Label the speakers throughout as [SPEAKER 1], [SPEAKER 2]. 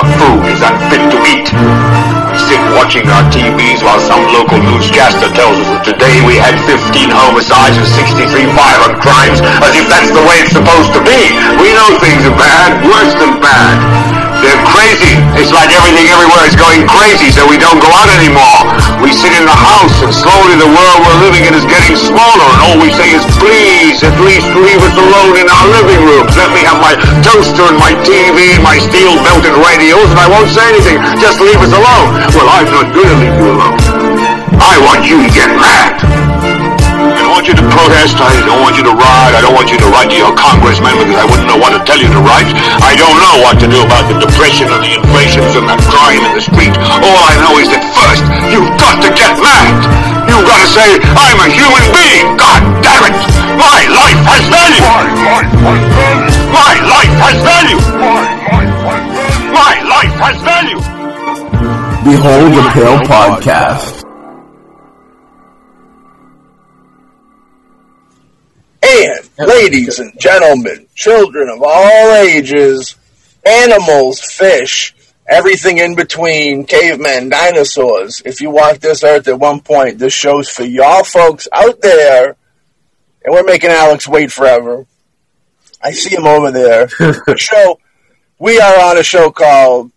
[SPEAKER 1] Our food is unfit to eat. We sit watching our TVs while some local newscaster tells us that today we had 15 homicides and 63 violent crimes, as if that's the way it's supposed to be. We know things are bad, worse than bad. They're crazy. It's like everything everywhere is going crazy, so we don't go out anymore. We sit in the house, and slowly the world we're living in is getting smaller, and all we say is, please, at least leave us alone in our living rooms. Let me have my toaster and my TV and my steel-belted radios, and I won't say anything. Just leave us alone. Well, I'm not going to leave you alone. I want you to get mad. I don't want you to protest. I don't want you to ride. I don't want you to write to your congressman because I wouldn't know what to tell you to write. I don't know what to do about the depression and the inflations and the crime in the street. All I know is that first, you've got to get mad. You've got to say, I'm a human being. God damn it. My life has value. My life has value. My life has value.
[SPEAKER 2] Behold the Pale Podcast.
[SPEAKER 3] And, ladies and gentlemen, children of all ages, animals, fish, everything in between, cavemen, dinosaurs. If you walk this earth at one point, this show's for y'all folks out there. And we're making Alex wait forever. I see him over there. the show, we are on a show called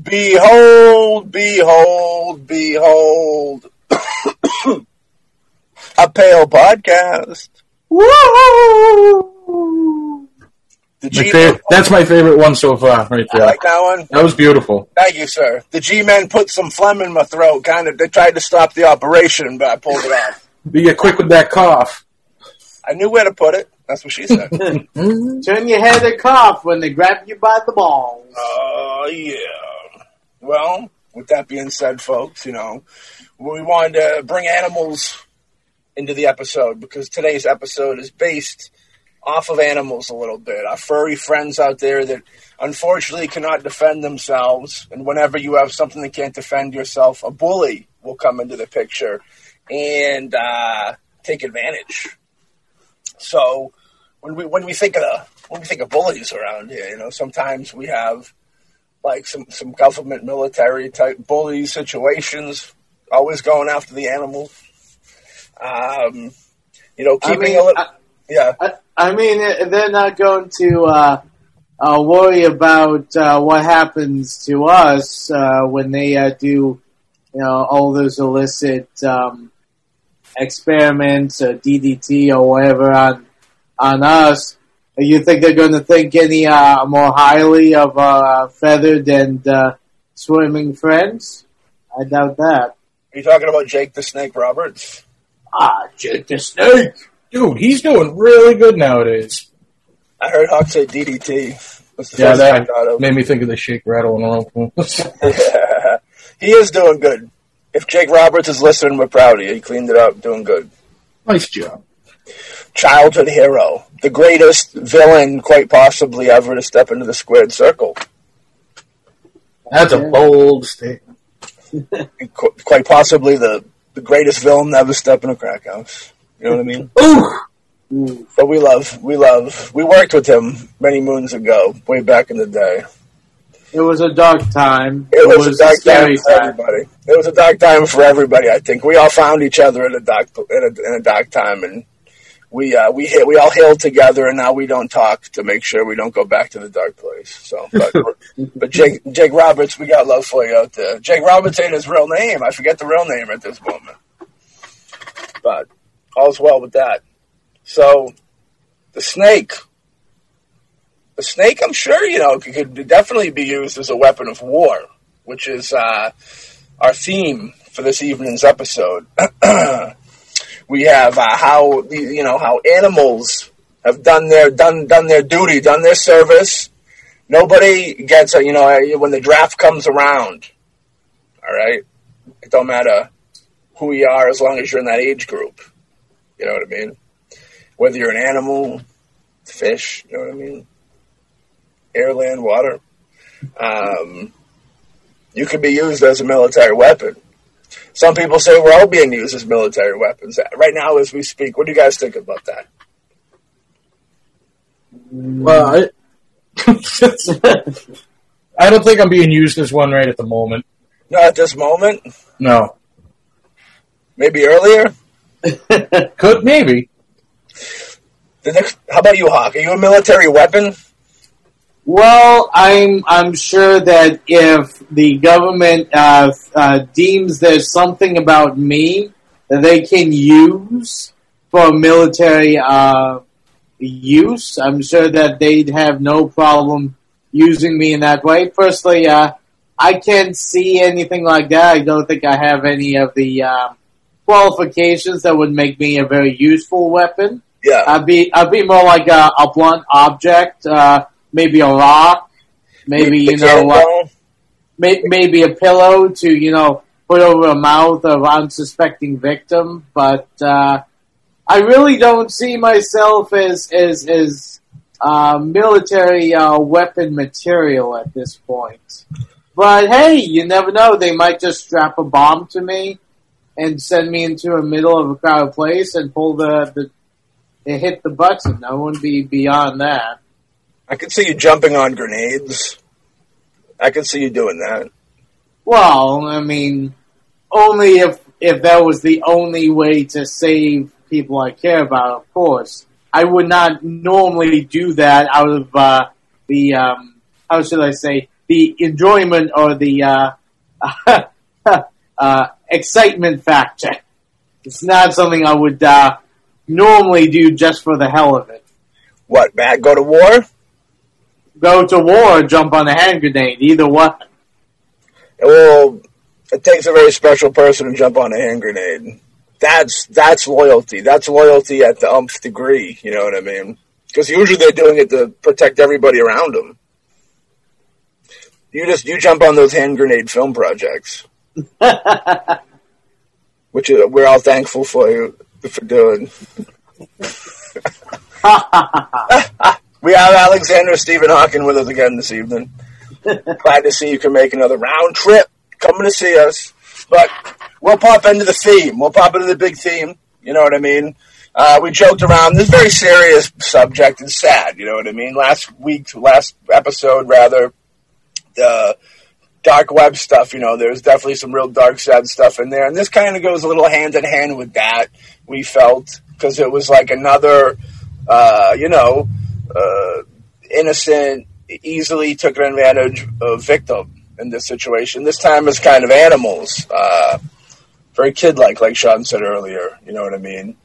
[SPEAKER 3] Behold, Behold, Behold, a Pale Podcast. Woo! The
[SPEAKER 4] My
[SPEAKER 3] G-
[SPEAKER 4] fa- that's my favorite one so far, right
[SPEAKER 3] I
[SPEAKER 4] there.
[SPEAKER 3] like that one.
[SPEAKER 4] That was beautiful.
[SPEAKER 3] Thank you, sir. The G-men put some phlegm in my throat. Kind of, they tried to stop the operation, but I pulled it off.
[SPEAKER 4] Be quick with that cough.
[SPEAKER 3] I knew where to put it. That's what she said.
[SPEAKER 5] Turn your head and cough when they grab you by the balls.
[SPEAKER 3] Oh yeah. Well, with that being said, folks, you know, we wanted to bring animals into the episode because today's episode is based off of animals a little bit. Our furry friends out there that unfortunately cannot defend themselves, and whenever you have something that can't defend yourself, a bully will come into the picture and uh, take advantage. So when we when we think of the, when we think of bullies around here, you know, sometimes we have like some some government military type bully situations, always going after the animals. Um, you know,
[SPEAKER 5] I
[SPEAKER 3] keeping
[SPEAKER 5] mean,
[SPEAKER 3] a little,
[SPEAKER 5] I,
[SPEAKER 3] yeah.
[SPEAKER 5] I, I mean, uh, they're not going to uh, uh, worry about uh, what happens to us uh, when they uh, do, you know, all those illicit um, experiments or DDT or whatever on on us. You think they're going to think any uh, more highly of uh, feathered and uh, swimming friends? I doubt that.
[SPEAKER 3] Are you talking about Jake the Snake Roberts?
[SPEAKER 5] Ah, Jake the Snake.
[SPEAKER 4] Dude, he's doing really good nowadays.
[SPEAKER 3] I heard Hawk say DDT. That's the
[SPEAKER 4] Yeah,
[SPEAKER 3] first thing I
[SPEAKER 4] that
[SPEAKER 3] thought of.
[SPEAKER 4] made me think of the shake, rattle, and roll.
[SPEAKER 3] he is doing good. If Jake Roberts is listening, we're proud of you. He cleaned it up, doing good.
[SPEAKER 4] nice job.
[SPEAKER 3] Childhood hero, the greatest villain, quite possibly ever to step into the squared circle.
[SPEAKER 4] That's a bold statement.
[SPEAKER 3] Qu- quite possibly the, the greatest villain to ever step in a crack house. You know what I mean?
[SPEAKER 4] Ooh,
[SPEAKER 3] But we love, we love, we worked with him many moons ago, way back in the day.
[SPEAKER 5] It was a dark time.
[SPEAKER 3] It was, a dark
[SPEAKER 5] scary
[SPEAKER 3] time for everybody. It was a dark time for everybody. I think we all found each other at a dark in a, in a dark time, and we uh, we hit, we all healed together, and now we don't talk to make sure we don't go back to the dark place. So, but, but Jake Jake Roberts, we got love for you out there. Jake Roberts ain't his real name. I forget the real name at this moment, but all's well with that. So, the snake. The snake, I'm sure, you know, could, could definitely be used as a weapon of war, which is uh, our theme for this evening's episode. we have uh, how you know how animals have done their done done their duty, done their service, Nobody gets a, you know, when the draft comes around, all right, it don't matter who you are as long as you're in that age group. You know what I mean? Whether you're an animal, fish, you know what I mean? Air, land, water. Um, you can be used as a military weapon. Some people say we're all being used as military weapons. Right now, as we speak, what do you guys think about that?
[SPEAKER 4] Well, I, I don't think I'm being used as one right at the moment.
[SPEAKER 3] Not at this moment.
[SPEAKER 4] No.
[SPEAKER 3] Maybe earlier.
[SPEAKER 4] Could maybe.
[SPEAKER 3] The next, how about you, Hawk? Are you a military weapon?
[SPEAKER 5] Well, I'm I'm sure that if the government uh, uh, deems there's something about me that they can use for military uh, use, I'm sure that they'd have no problem using me in that way. Firstly, uh, I can't see anything like that. I don't think I have any of the um, qualifications that would make me a very useful weapon.
[SPEAKER 3] Yeah.
[SPEAKER 5] I'd be I'd be more like a, a blunt object, uh, maybe a rock, maybe you know, uh, may, maybe a pillow to you know put over a mouth of unsuspecting victim. But uh, I really don't see myself as as as uh, military uh, weapon material at this point. But hey, you never know. They might just strap a bomb to me and send me into the middle of a crowded place and pull the, the hit the button. I wouldn't be beyond that.
[SPEAKER 3] I could see you jumping on grenades. I could see you doing that.
[SPEAKER 5] Well, I mean, only if if that was the only way to save people I care about. Of course, I would not normally do that out of uh, the um, how should I say the enjoyment or the uh, uh, excitement factor. It's not something I would uh, normally do just for the hell of it.
[SPEAKER 3] What, Matt? Go to war?
[SPEAKER 5] Go to war or jump on a hand grenade, either one.
[SPEAKER 3] Well, it takes a very special person to jump on a hand grenade. That's that's loyalty. That's loyalty at the umph degree. You know what I mean? Because usually they're doing it to protect everybody around them. You just you jump on those hand grenade film projects, which we're all thankful for you for doing. We have Alexander Stephen Hawking with us again this evening. Glad to see you can make another round trip coming to see us. But we'll pop into the theme. We'll pop into the big theme. You know what I mean? Uh, we joked around. This very serious subject and sad. You know what I mean? Last week, last episode, rather, the dark web stuff. You know, there's definitely some real dark, sad stuff in there, and this kind of goes a little hand in hand with that. We felt because it was like another, uh, you know, uh, innocent, easily took advantage of victim in this situation. This time it's kind of animals. Uh, very kid-like, like Sean said earlier. You know what I mean?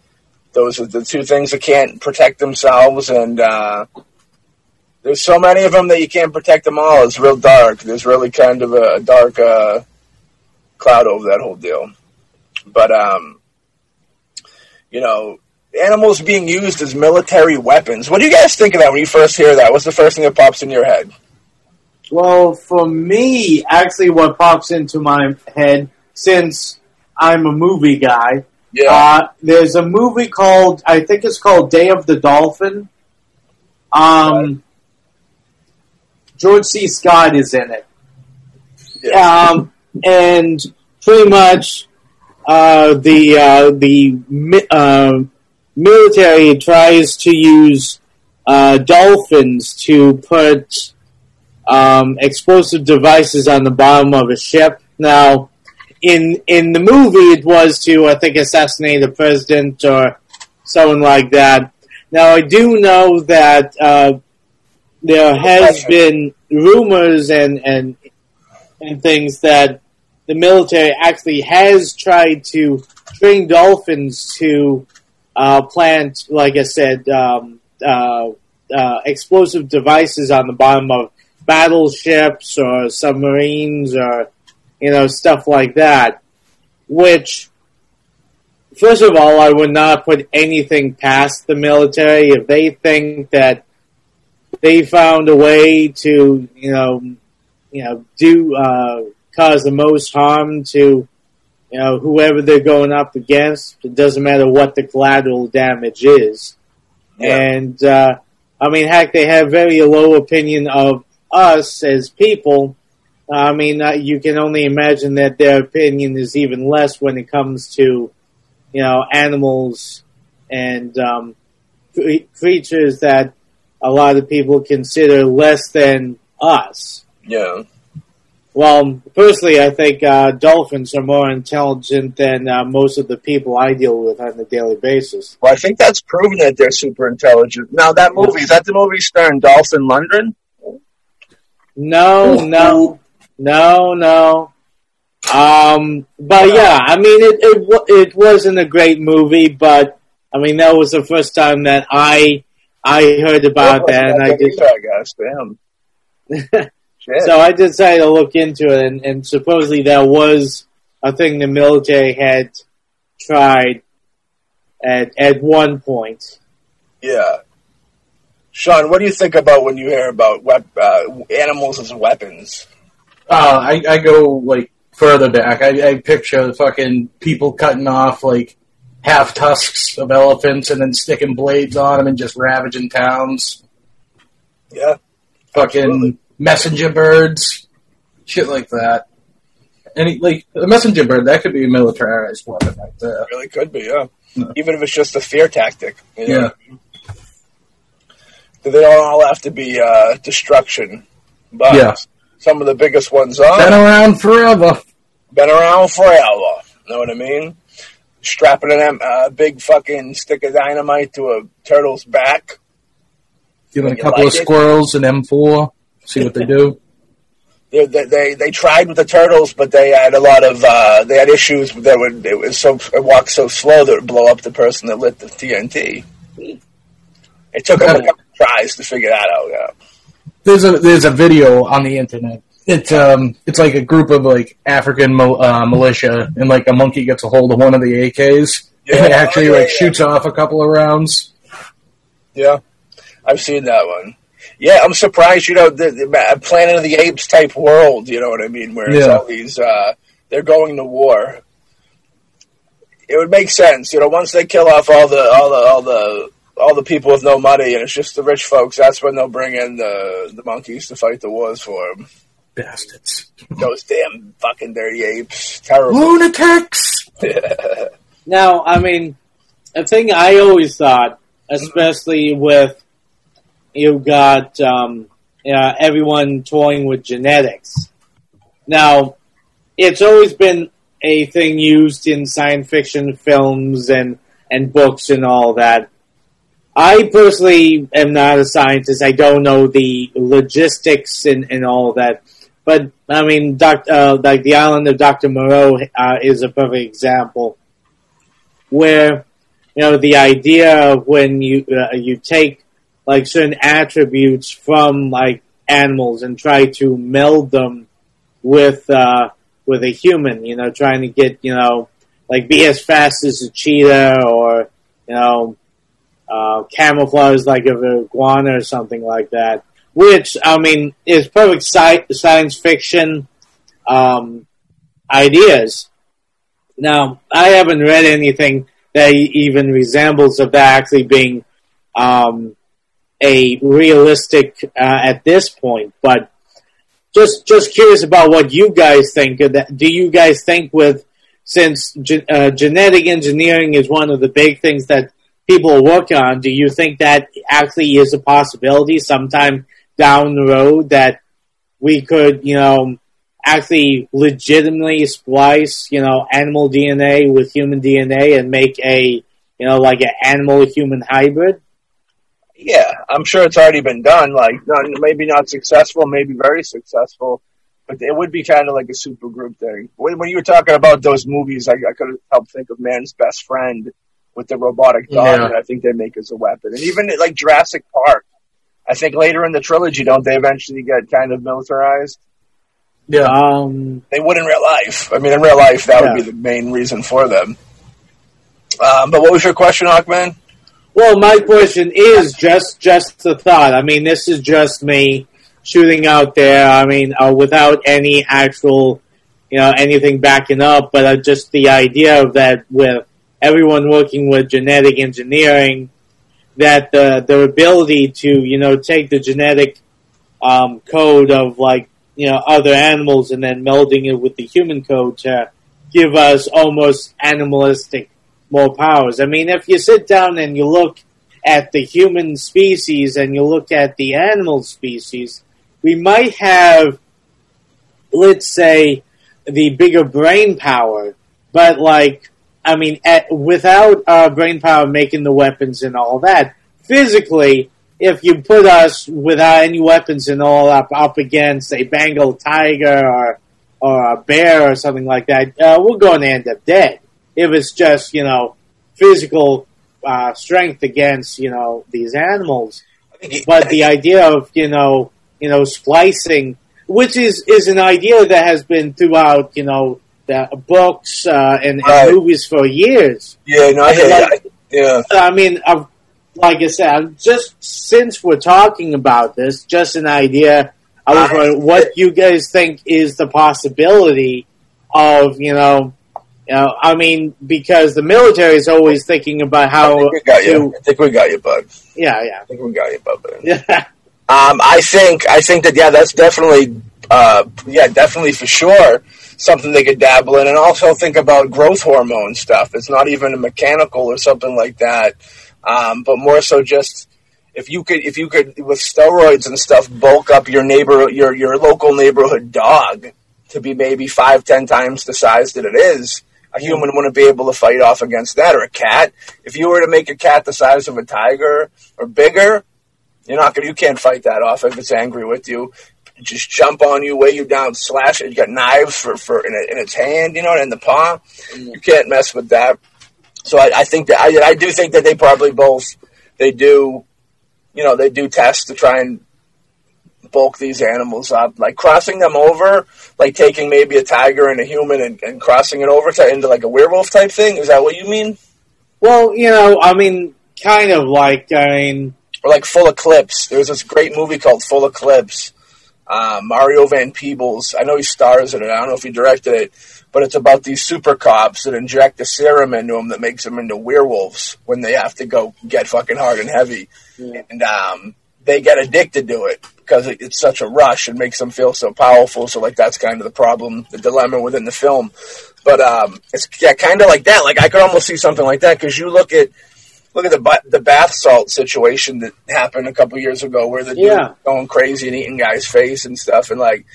[SPEAKER 3] Those are the two things that can't protect themselves, and uh, there's so many of them that you can't protect them all. It's real dark. There's really kind of a, a dark uh, cloud over that whole deal. But um, you know, animals being used as military weapons. What do you guys think of that when you first hear that? What's the first thing that pops in your head?
[SPEAKER 5] Well, for me, actually, what pops into my head, since I'm a movie guy,
[SPEAKER 3] Yeah.
[SPEAKER 5] uh, there's a movie called, I think it's called Day of the Dolphin. Um, George C. Scott is in it.
[SPEAKER 3] Yeah.
[SPEAKER 5] Um, and pretty much, uh, the, uh, the, uh, military tries to use, uh, dolphins to put, um, explosive devices on the bottom of a ship. Now, in in the movie, it was to I think assassinate a president or someone like that. Now, I do know that uh, there has been rumors and and and things that the military actually has tried to train dolphins to uh, plant, like I said, um, uh, uh, explosive devices on the bottom of battleships or submarines or you know stuff like that. Which, first of all, I would not put anything past the military if they think that they found a way to you know you know do uh, cause the most harm to you know whoever they're going up against. It doesn't matter what the collateral damage is,
[SPEAKER 3] Yeah.
[SPEAKER 5] and uh, I mean, heck, they have very low opinion of us as people. I mean, uh, you can only imagine that their opinion is even less when it comes to, you know, animals and um, cre- creatures that a lot of people consider less than us.
[SPEAKER 3] Yeah.
[SPEAKER 5] Well, personally, I think uh, dolphins are more intelligent than uh, most of the people I deal with on a daily basis.
[SPEAKER 3] Well, I think that's proven that they're super intelligent. Now, that movie, is that the movie starring Dolphin Lundgren?
[SPEAKER 5] No, no, no, no. Um, but yeah, I mean, it, it it wasn't a great movie, but I mean, that was the first time that I I heard about that, and I just
[SPEAKER 3] I guess, damn. Shit.
[SPEAKER 5] so I decided to look into it, and, and supposedly that was a thing the military had tried at at one point.
[SPEAKER 3] yeah. Sean, what do you think about when you hear about wep- uh, animals as weapons?
[SPEAKER 4] Uh, I, I go like further back. I, I picture fucking people cutting off like half tusks of elephants and then sticking blades on them and just ravaging towns.
[SPEAKER 3] Yeah.
[SPEAKER 4] Fucking
[SPEAKER 3] Absolutely.
[SPEAKER 4] Messenger birds, shit like that. Any like a messenger bird that could be a militarized weapon right there.
[SPEAKER 3] Really could be, yeah.
[SPEAKER 4] Yeah.
[SPEAKER 3] Even if it's just a fear tactic. You know?
[SPEAKER 4] Yeah.
[SPEAKER 3] They don't all have to be uh, destruction. But
[SPEAKER 4] Yeah.
[SPEAKER 3] some of the biggest ones are.
[SPEAKER 4] Been around forever.
[SPEAKER 3] been around forever. Know what I mean? Strapping a uh, big fucking stick of dynamite to a turtle's back.
[SPEAKER 4] Giving a couple
[SPEAKER 3] like
[SPEAKER 4] of
[SPEAKER 3] it?
[SPEAKER 4] squirrels an M4. See what they do.
[SPEAKER 3] They, they they they tried with the turtles, but they had a lot of uh, they had issues that would it was so it walked so slow that it would blow up the person that lit the TNT. It took them a couple tries to figure that out. Yeah.
[SPEAKER 4] There's a there's a video on the internet. It's um it's like a group of like African uh, militia and like a monkey gets a hold of one of the AKs
[SPEAKER 3] Yeah,
[SPEAKER 4] and it actually
[SPEAKER 3] oh, yeah,
[SPEAKER 4] like
[SPEAKER 3] yeah.
[SPEAKER 4] shoots off a couple of rounds.
[SPEAKER 3] Yeah, I've seen that one. Yeah, I'm surprised. You know, the, the Planet of the Apes type world. You know what I mean? Where it's
[SPEAKER 4] Yeah.
[SPEAKER 3] all these, uh, they're going to war. It would make sense. You know, once they kill off all the all the all the all the people with no money, and it's just the rich folks. That's when they'll bring in the the monkeys to fight the wars for them.
[SPEAKER 4] Bastards.
[SPEAKER 3] Those damn fucking dirty apes. Terrible.
[SPEAKER 4] Lunatics.
[SPEAKER 5] Now, I mean, a thing I always thought, especially with you got um, uh, everyone toying with genetics. Now, it's always been a thing used in science fiction films and and books and all that. I personally am not a scientist. I don't know the logistics and, and all that. But I mean, doc, uh, like the island of Dr. Moreau uh, is a perfect example where you know the idea of when you uh, you take like certain attributes from like animals and try to meld them with uh, with a human, you know, trying to get you know like be as fast as a cheetah or you know uh, camouflage like a iguana or something like that. Which I mean is perfect sci- science fiction um, ideas. Now, I haven't read anything that even resembles of that actually being um, a realistic uh, at this point. But just just curious about what you guys think. Do you guys think with since ge- uh, genetic engineering is one of the big things that people work on? Do you think that actually is a possibility sometime down the road that we could, you know, actually legitimately splice, you know, animal DNA with human DNA and make a, you know, like an animal human hybrid?
[SPEAKER 3] Yeah, I'm sure it's already been done. Like, not, maybe not successful, maybe very successful, but it would be kind of like a super group thing. When, when you were talking about those movies, I, I could help think of Man's Best Friend with the robotic dog
[SPEAKER 4] Yeah.
[SPEAKER 3] that I think they make as a weapon, and even like Jurassic Park. I think later in the trilogy, don't they eventually get kind of militarized?
[SPEAKER 4] Yeah.
[SPEAKER 5] Um,
[SPEAKER 3] They would in real life. I mean, in real life, that
[SPEAKER 5] Yeah.
[SPEAKER 3] would be the main reason for them. Um, but what was your question, Hawkman?
[SPEAKER 5] Well, my question is just just the thought. I mean, this is just me shooting out there. I mean, uh, without any actual, you know, anything backing up, but uh, just the idea of that with everyone working with genetic engineering, that the the ability to you know take the genetic um, code of like you know other animals and then melding it with the human code to give us almost animalistic more powers. I mean, if you sit down and you look at the human species and you look at the animal species, we might have, let's say, the bigger brain power, but like, I mean, at, without uh, brain power making the weapons and all that, physically, if you put us without any weapons and all up up against a Bengal tiger or or a bear or something like that, uh, we're going to end up dead. If it's just you know physical uh, strength against you know these animals, but the idea of you know you know splicing, which is is an idea that has been throughout you know the books uh, and,
[SPEAKER 3] Right.
[SPEAKER 5] and movies for years.
[SPEAKER 3] Yeah, no, I
[SPEAKER 5] mean, like-
[SPEAKER 3] Yeah,
[SPEAKER 5] I mean, uh, like I said, just since we're talking about this, just an idea. I was wondering what you guys think is the possibility of, you know, you know, I mean, because the military is always thinking about
[SPEAKER 3] I
[SPEAKER 5] how
[SPEAKER 3] think we got
[SPEAKER 5] to,
[SPEAKER 3] you. I think we got you, bud.
[SPEAKER 5] Yeah, yeah,
[SPEAKER 3] I think we got you, bud.
[SPEAKER 5] yeah,
[SPEAKER 3] Um, I think I think that yeah, that's definitely uh, yeah, definitely for sure something they could dabble in, and also think about growth hormone stuff. It's not even a mechanical or something like that, um, but more so just if you could if you could with steroids and stuff bulk up your neighbor your your local neighborhood dog to be maybe five ten times the size that it is. A human wouldn't be able to fight off against that, or a cat. If you were to make a cat the size of a tiger or bigger, you're not gonna. You can't fight that off if it's angry with you. Just jump on you, weigh you down, slash it. You got knives for for in, it, in its hand, you know, in the paw. Mm-hmm. You can't mess with that. So I, I think that I, I do think that they probably both they do, you know, they do tests to try and bulk these animals up, like crossing them over, like taking maybe a tiger and a human and, and crossing it over to into like a werewolf type thing. Is that what you mean?
[SPEAKER 5] Well, you know, I mean, kind of like, I mean,
[SPEAKER 3] or like Full Eclipse. There was this great movie called Full Eclipse. Uh, Mario Van Peebles. I know he stars in it. I don't know if he directed it, but it's about these super cops that inject a serum into them that makes them into werewolves when they have to go get fucking hard and heavy, and um, they get addicted to it because it, it's such a rush and makes them feel so powerful. So like that's kind of the problem, the dilemma within the film. But um, it's yeah, kind of like that. Like I could almost see something like that because you look at look at the the bath salt situation that happened a couple years ago, where the dude
[SPEAKER 5] Yeah.
[SPEAKER 3] was going crazy and eating guys' face and stuff, and like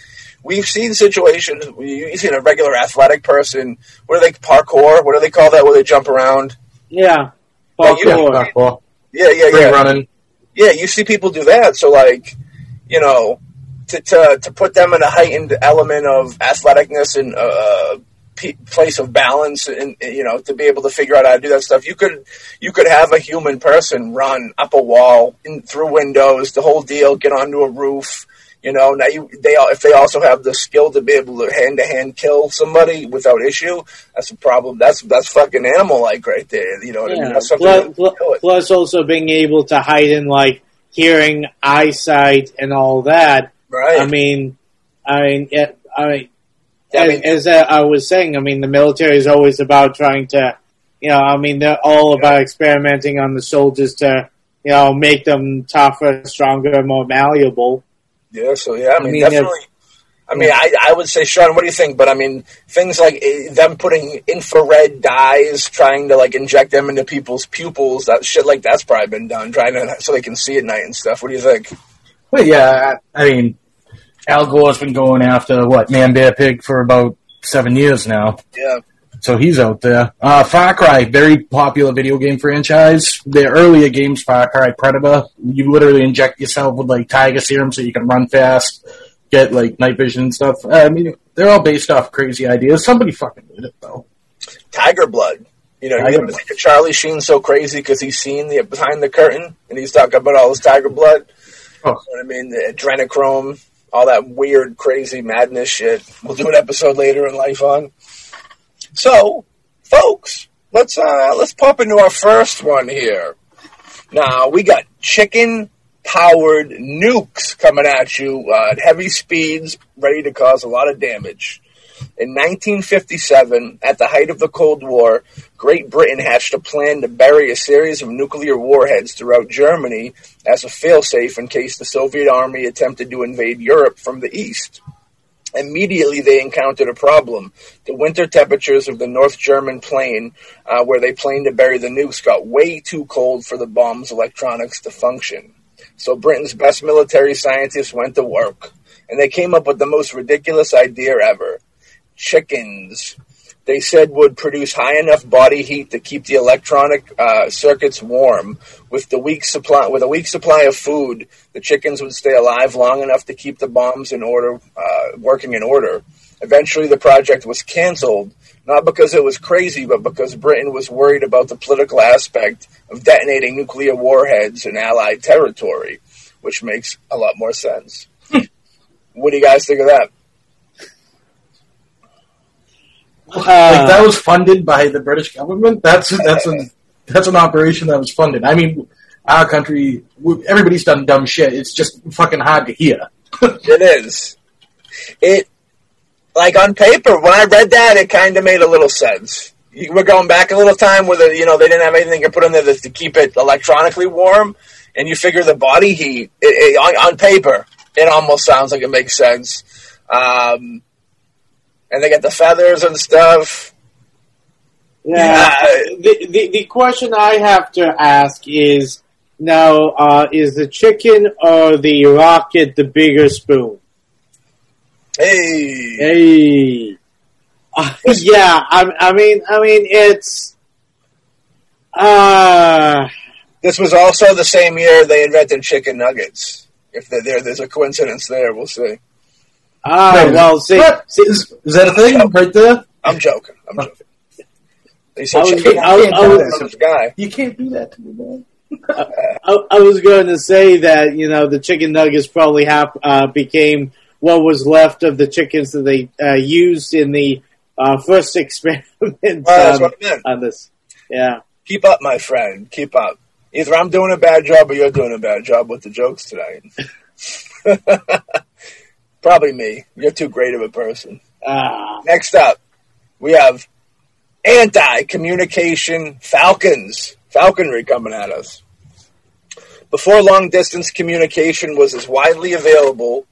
[SPEAKER 3] we've seen situations. You- You've seen a regular athletic person. What do they parkour? What do they call that? Where they jump around?
[SPEAKER 5] yeah,
[SPEAKER 3] Well, you-
[SPEAKER 5] parkour.
[SPEAKER 4] Yeah, well,
[SPEAKER 3] Yeah, yeah,
[SPEAKER 4] free
[SPEAKER 3] yeah.
[SPEAKER 4] running.
[SPEAKER 3] Yeah, you see people do that. So like, you know, to to to put them in a heightened element of athleticness and uh, p- place of balance, and you know, to be able to figure out how to do that stuff, you could you could have a human person run up a wall, in, through windows, the whole deal, get onto a roof. You know, now you they all if they also have the skill to be able to hand to hand kill somebody without issue, that's a problem. That's that's fucking animal like right there. You know what I mean? That's something
[SPEAKER 5] Plus,
[SPEAKER 3] that- do it.
[SPEAKER 5] plus also being able to hide in like hearing, eyesight, and all that.
[SPEAKER 3] right?
[SPEAKER 5] I mean, I mean, it, I mean,
[SPEAKER 3] I
[SPEAKER 5] as,
[SPEAKER 3] mean-
[SPEAKER 5] as I was saying, I mean, the military is always about trying to, you know, I mean, they're all about experimenting on the soldiers to, you know, make them tougher, stronger, more malleable.
[SPEAKER 3] Yeah, so yeah, I mean,
[SPEAKER 5] mean,
[SPEAKER 3] definitely. I mean, I, I would say, Sean, what do you think? But I mean, things like eh, them putting infrared dyes, trying to like inject them into people's pupils, that shit like that's probably been done, trying to so they can see at night and stuff. What do you think?
[SPEAKER 4] But yeah, I I mean, Al Gore's been going after what Man Bear Pig for about seven years now,
[SPEAKER 3] Yeah,
[SPEAKER 4] so he's out there. Uh, Far Cry, very popular video game franchise. The earlier games, Far Cry Predator, you literally inject yourself with like tiger serum so you can run fast, get like night vision and stuff. I mean, they're all based off crazy ideas. Somebody fucking did it though.
[SPEAKER 3] Tiger Blood. You know,
[SPEAKER 4] Tiger
[SPEAKER 3] you think of Charlie Sheen so crazy because he's seen the behind the curtain and he's talking about all his Tiger Blood.
[SPEAKER 4] Oh.
[SPEAKER 3] You know what I mean? The adrenochrome, all that weird, crazy madness shit. We'll do an episode later in life on. So, folks, let's uh let's pop into our first one here. Now we got chicken powered nukes coming at you uh, at heavy speeds, ready to cause a lot of damage. In 1957, at the height of the Cold War, Great Britain hatched a plan to bury a series of nuclear warheads throughout Germany as a failsafe in case the Soviet army attempted to invade Europe from the east. Immediately, they encountered a problem. The winter temperatures of the North German plain, uh, where they planned to bury the nukes, got way too cold for the bomb's electronics to function. So Britain's best military scientists went to work, and they came up with the most ridiculous idea ever chickens they said would produce high enough body heat to keep the electronic uh, circuits warm. With the weak supply, with a weak supply of food, the chickens would stay alive long enough to keep the bombs in order, uh, working in order. Eventually, the project was canceled, not because it was crazy, but because Britain was worried about the political aspect of detonating nuclear warheads in Allied territory, which makes a lot more sense. Hmm. what do you guys think of that?
[SPEAKER 4] like uh, that was funded by the British government. That's that's an that's an operation that was funded. I mean, our country, everybody's done dumb shit. It's just fucking hard to hear.
[SPEAKER 3] it is. It like on paper when I read that, it kind of made a little sense. We're going back a little time where the, you know they didn't have anything to put in there to, to keep it electronically warm, and you figure the body heat it, it, on, on, paper, it almost sounds like it makes sense. Um, and they get the feathers and stuff.
[SPEAKER 5] Yeah. yeah. The, the, the question I have to ask is now: uh, is the chicken or the rocket the bigger spoon?
[SPEAKER 3] Hey,
[SPEAKER 5] hey. Uh, yeah, I, I mean, I mean, it's. Uh,
[SPEAKER 3] this was also the same year they invented chicken nuggets. If there, there's a coincidence there, we'll see.
[SPEAKER 5] Ah, Wait, well, see, see
[SPEAKER 4] is, is, that a thing right there?
[SPEAKER 3] I'm joking. I'm joking.
[SPEAKER 5] They said I was, I, I, was,
[SPEAKER 4] guy. You can't do that to me, man.
[SPEAKER 5] I, I, was going to say that you know the chicken nuggets probably have, uh, became what was left of the chickens that they uh, used in the uh, first experiment
[SPEAKER 3] well,
[SPEAKER 5] on, on this. Yeah,
[SPEAKER 3] keep up, my friend. Keep up. Either I'm doing a bad job or you're doing a bad job with the jokes tonight. Probably me. You're too great of a person.
[SPEAKER 5] Ah.
[SPEAKER 3] Next up, we have anti-communication falcons. Falconry coming at us. Before long distance communication was as widely available,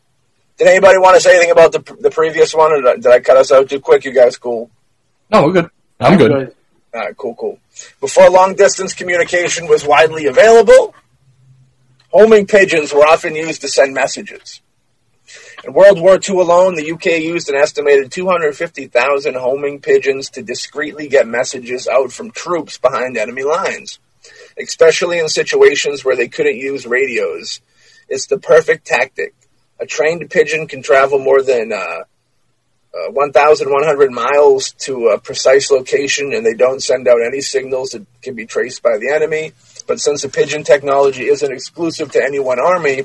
[SPEAKER 3] did anybody want to say anything about the, the previous one, or did I cut us out too quick? You guys cool?
[SPEAKER 4] No, we're good. I'm good. good.
[SPEAKER 3] All right, cool, cool. Before long distance communication was widely available, homing pigeons were often used to send messages. In World War II alone, the UK used an estimated 250,000 homing pigeons to discreetly get messages out from troops behind enemy lines, especially in situations where they couldn't use radios. It's the perfect tactic. A trained pigeon can travel more than uh, uh, 1,100 miles to a precise location, and they don't send out any signals that can be traced by the enemy. But since the pigeon technology isn't exclusive to any one army,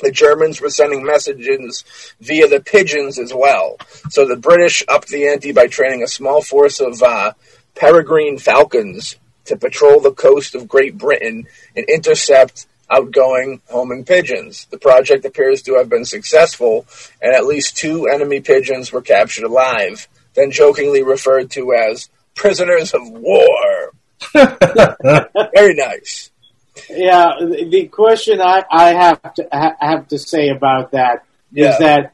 [SPEAKER 3] the Germans were sending messages via the pigeons as well. So the British upped the ante by training a small force of uh, peregrine falcons to patrol the coast of Great Britain and intercept outgoing homing pigeons. The project appears to have been successful, and at least two enemy pigeons were captured alive, then jokingly referred to as prisoners of war. Very nice.
[SPEAKER 5] Yeah, the question I, I have to ha, have to say about that yeah. is that,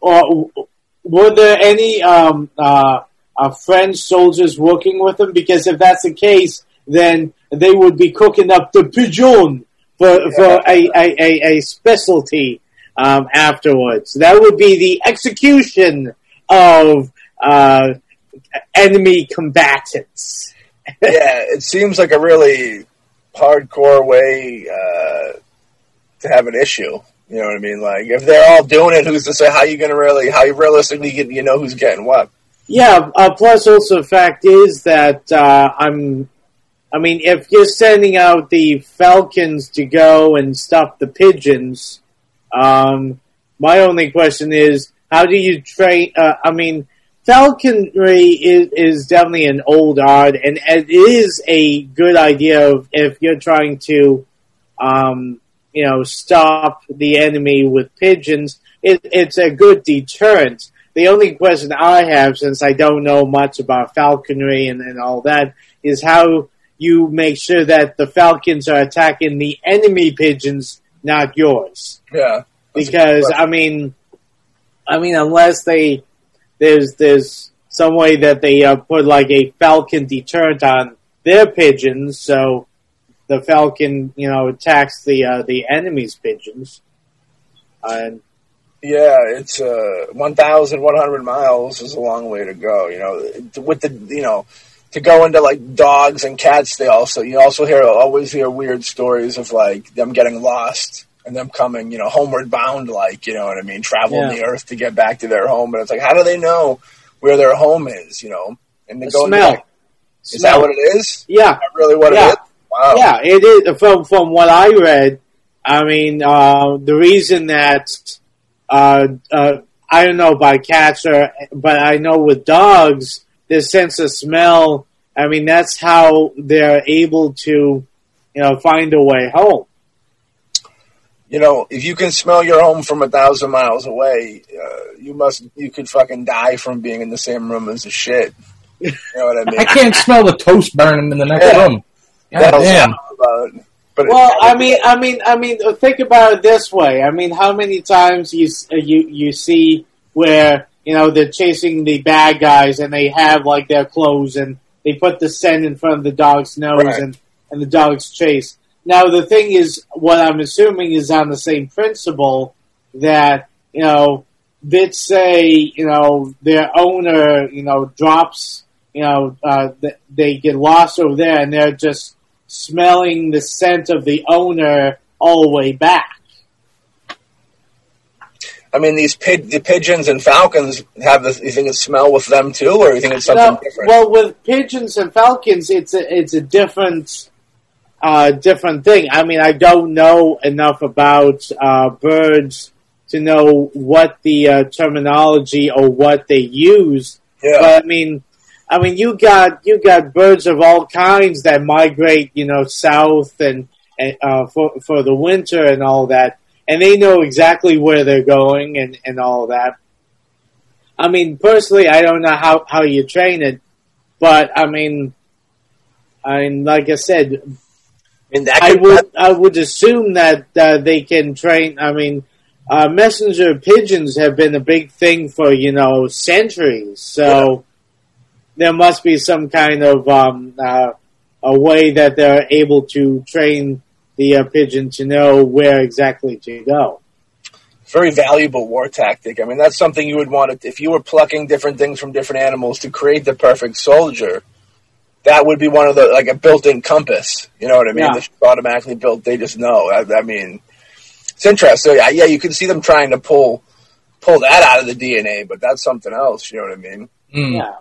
[SPEAKER 5] or uh, were there any um, uh, uh, French soldiers working with them? Because if that's the case, then they would be cooking up the pigeon for for a, a, a, a specialty um, afterwards. That would be the execution of uh, enemy combatants.
[SPEAKER 3] yeah, it seems like a really hardcore way uh, to have an issue. You know what I mean? Like if they're all doing it, who's to say how you going to really how you realistically get you know who's getting what?
[SPEAKER 5] Yeah. Uh, plus, also the fact is that uh, I'm. I mean, if you're sending out the falcons to go and stop the pigeons, um, my only question is, how do you train? Uh, I mean, falconry is, is definitely an old art, and it is a good idea if you're trying to um, you know, stop the enemy with pigeons, it, it's a good deterrent. The only question I have, since I don't know much about falconry and, and all that, is how you make sure that the falcons are attacking the enemy pigeons, not yours.
[SPEAKER 3] Yeah. That's a good
[SPEAKER 5] Because. I mean, I mean, unless they there's there's some way that they uh, put like a falcon deterrent on their pigeons, so the falcon, you know, attacks the uh, the enemy's pigeons. And
[SPEAKER 3] Yeah, it's uh, 1,100 miles is a long way to go. You know, with the you know to go into like dogs and cats. They also you also hear always hear weird stories of like them getting lost and them coming you know homeward bound. Like you know what I mean, traveling
[SPEAKER 5] Yeah.
[SPEAKER 3] the earth to get back to their home. But it's like how do they know where their home is? You know, and they
[SPEAKER 5] the
[SPEAKER 3] go
[SPEAKER 5] smell.
[SPEAKER 3] like, is that what it is?
[SPEAKER 5] Yeah,
[SPEAKER 3] Is that really what
[SPEAKER 5] Yeah.
[SPEAKER 3] it is? Wow.
[SPEAKER 5] yeah, it is. From from what I read, I mean, uh, the reason that uh, uh, I don't know about cats, or but I know with dogs, their sense of smell. I mean, that's how they're able to, you know, find a way home.
[SPEAKER 3] you know, if you can smell your home from a thousand miles away, uh, you must, you could fucking die from being in the same room as a shit. You know what I mean?
[SPEAKER 4] I can't smell the toast burning in the next
[SPEAKER 3] Yeah.
[SPEAKER 4] room. God damn.
[SPEAKER 3] about- but
[SPEAKER 5] Well, I mean, I mean, I mean, think about it this way. I mean, how many times you uh, you you see where you know they're chasing the bad guys and they have like their clothes and they put the scent in front of the dog's nose
[SPEAKER 3] Right.
[SPEAKER 5] and and the dogs chase. Now the thing is, what I'm assuming is on the same principle that you know, let's say you know their owner you know drops you know uh, th- they get lost over there and they're just smelling the scent of the owner all the way back.
[SPEAKER 3] I mean, these pid- the pigeons and falcons have the. You think it smell with them too, or you think it's something
[SPEAKER 5] No,
[SPEAKER 3] different?
[SPEAKER 5] well, with pigeons and falcons, it's a it's a different uh, different thing. I mean, I don't know enough about uh, birds to know what the uh, terminology or what they use.
[SPEAKER 3] yeah,
[SPEAKER 5] But I mean, I mean, you got you got birds of all kinds that migrate, you know, south and, and uh, for for the winter and all that, and they know exactly where they're going and and all that. I mean, personally, I don't know how how you train it, but I mean, I mean, like I said,
[SPEAKER 3] and that
[SPEAKER 5] I would I would assume that uh, they can train. I mean, uh, messenger pigeons have been a big thing for you know centuries. So there must be some kind of um, uh, a way that they're able to train the uh, pigeon to know where exactly to go.
[SPEAKER 3] very valuable war tactic. I mean, that's something you would want to, if you were plucking different things from different animals to create the perfect soldier. That would be one of the like a built-in compass. You know what I mean?
[SPEAKER 5] Yeah.
[SPEAKER 3] That's automatically built. They just know. I, I mean, it's interesting. Yeah, yeah, you can see them trying to pull pull that out of the DNA, but that's something else. You know what I mean?
[SPEAKER 4] Mm.
[SPEAKER 5] Yeah.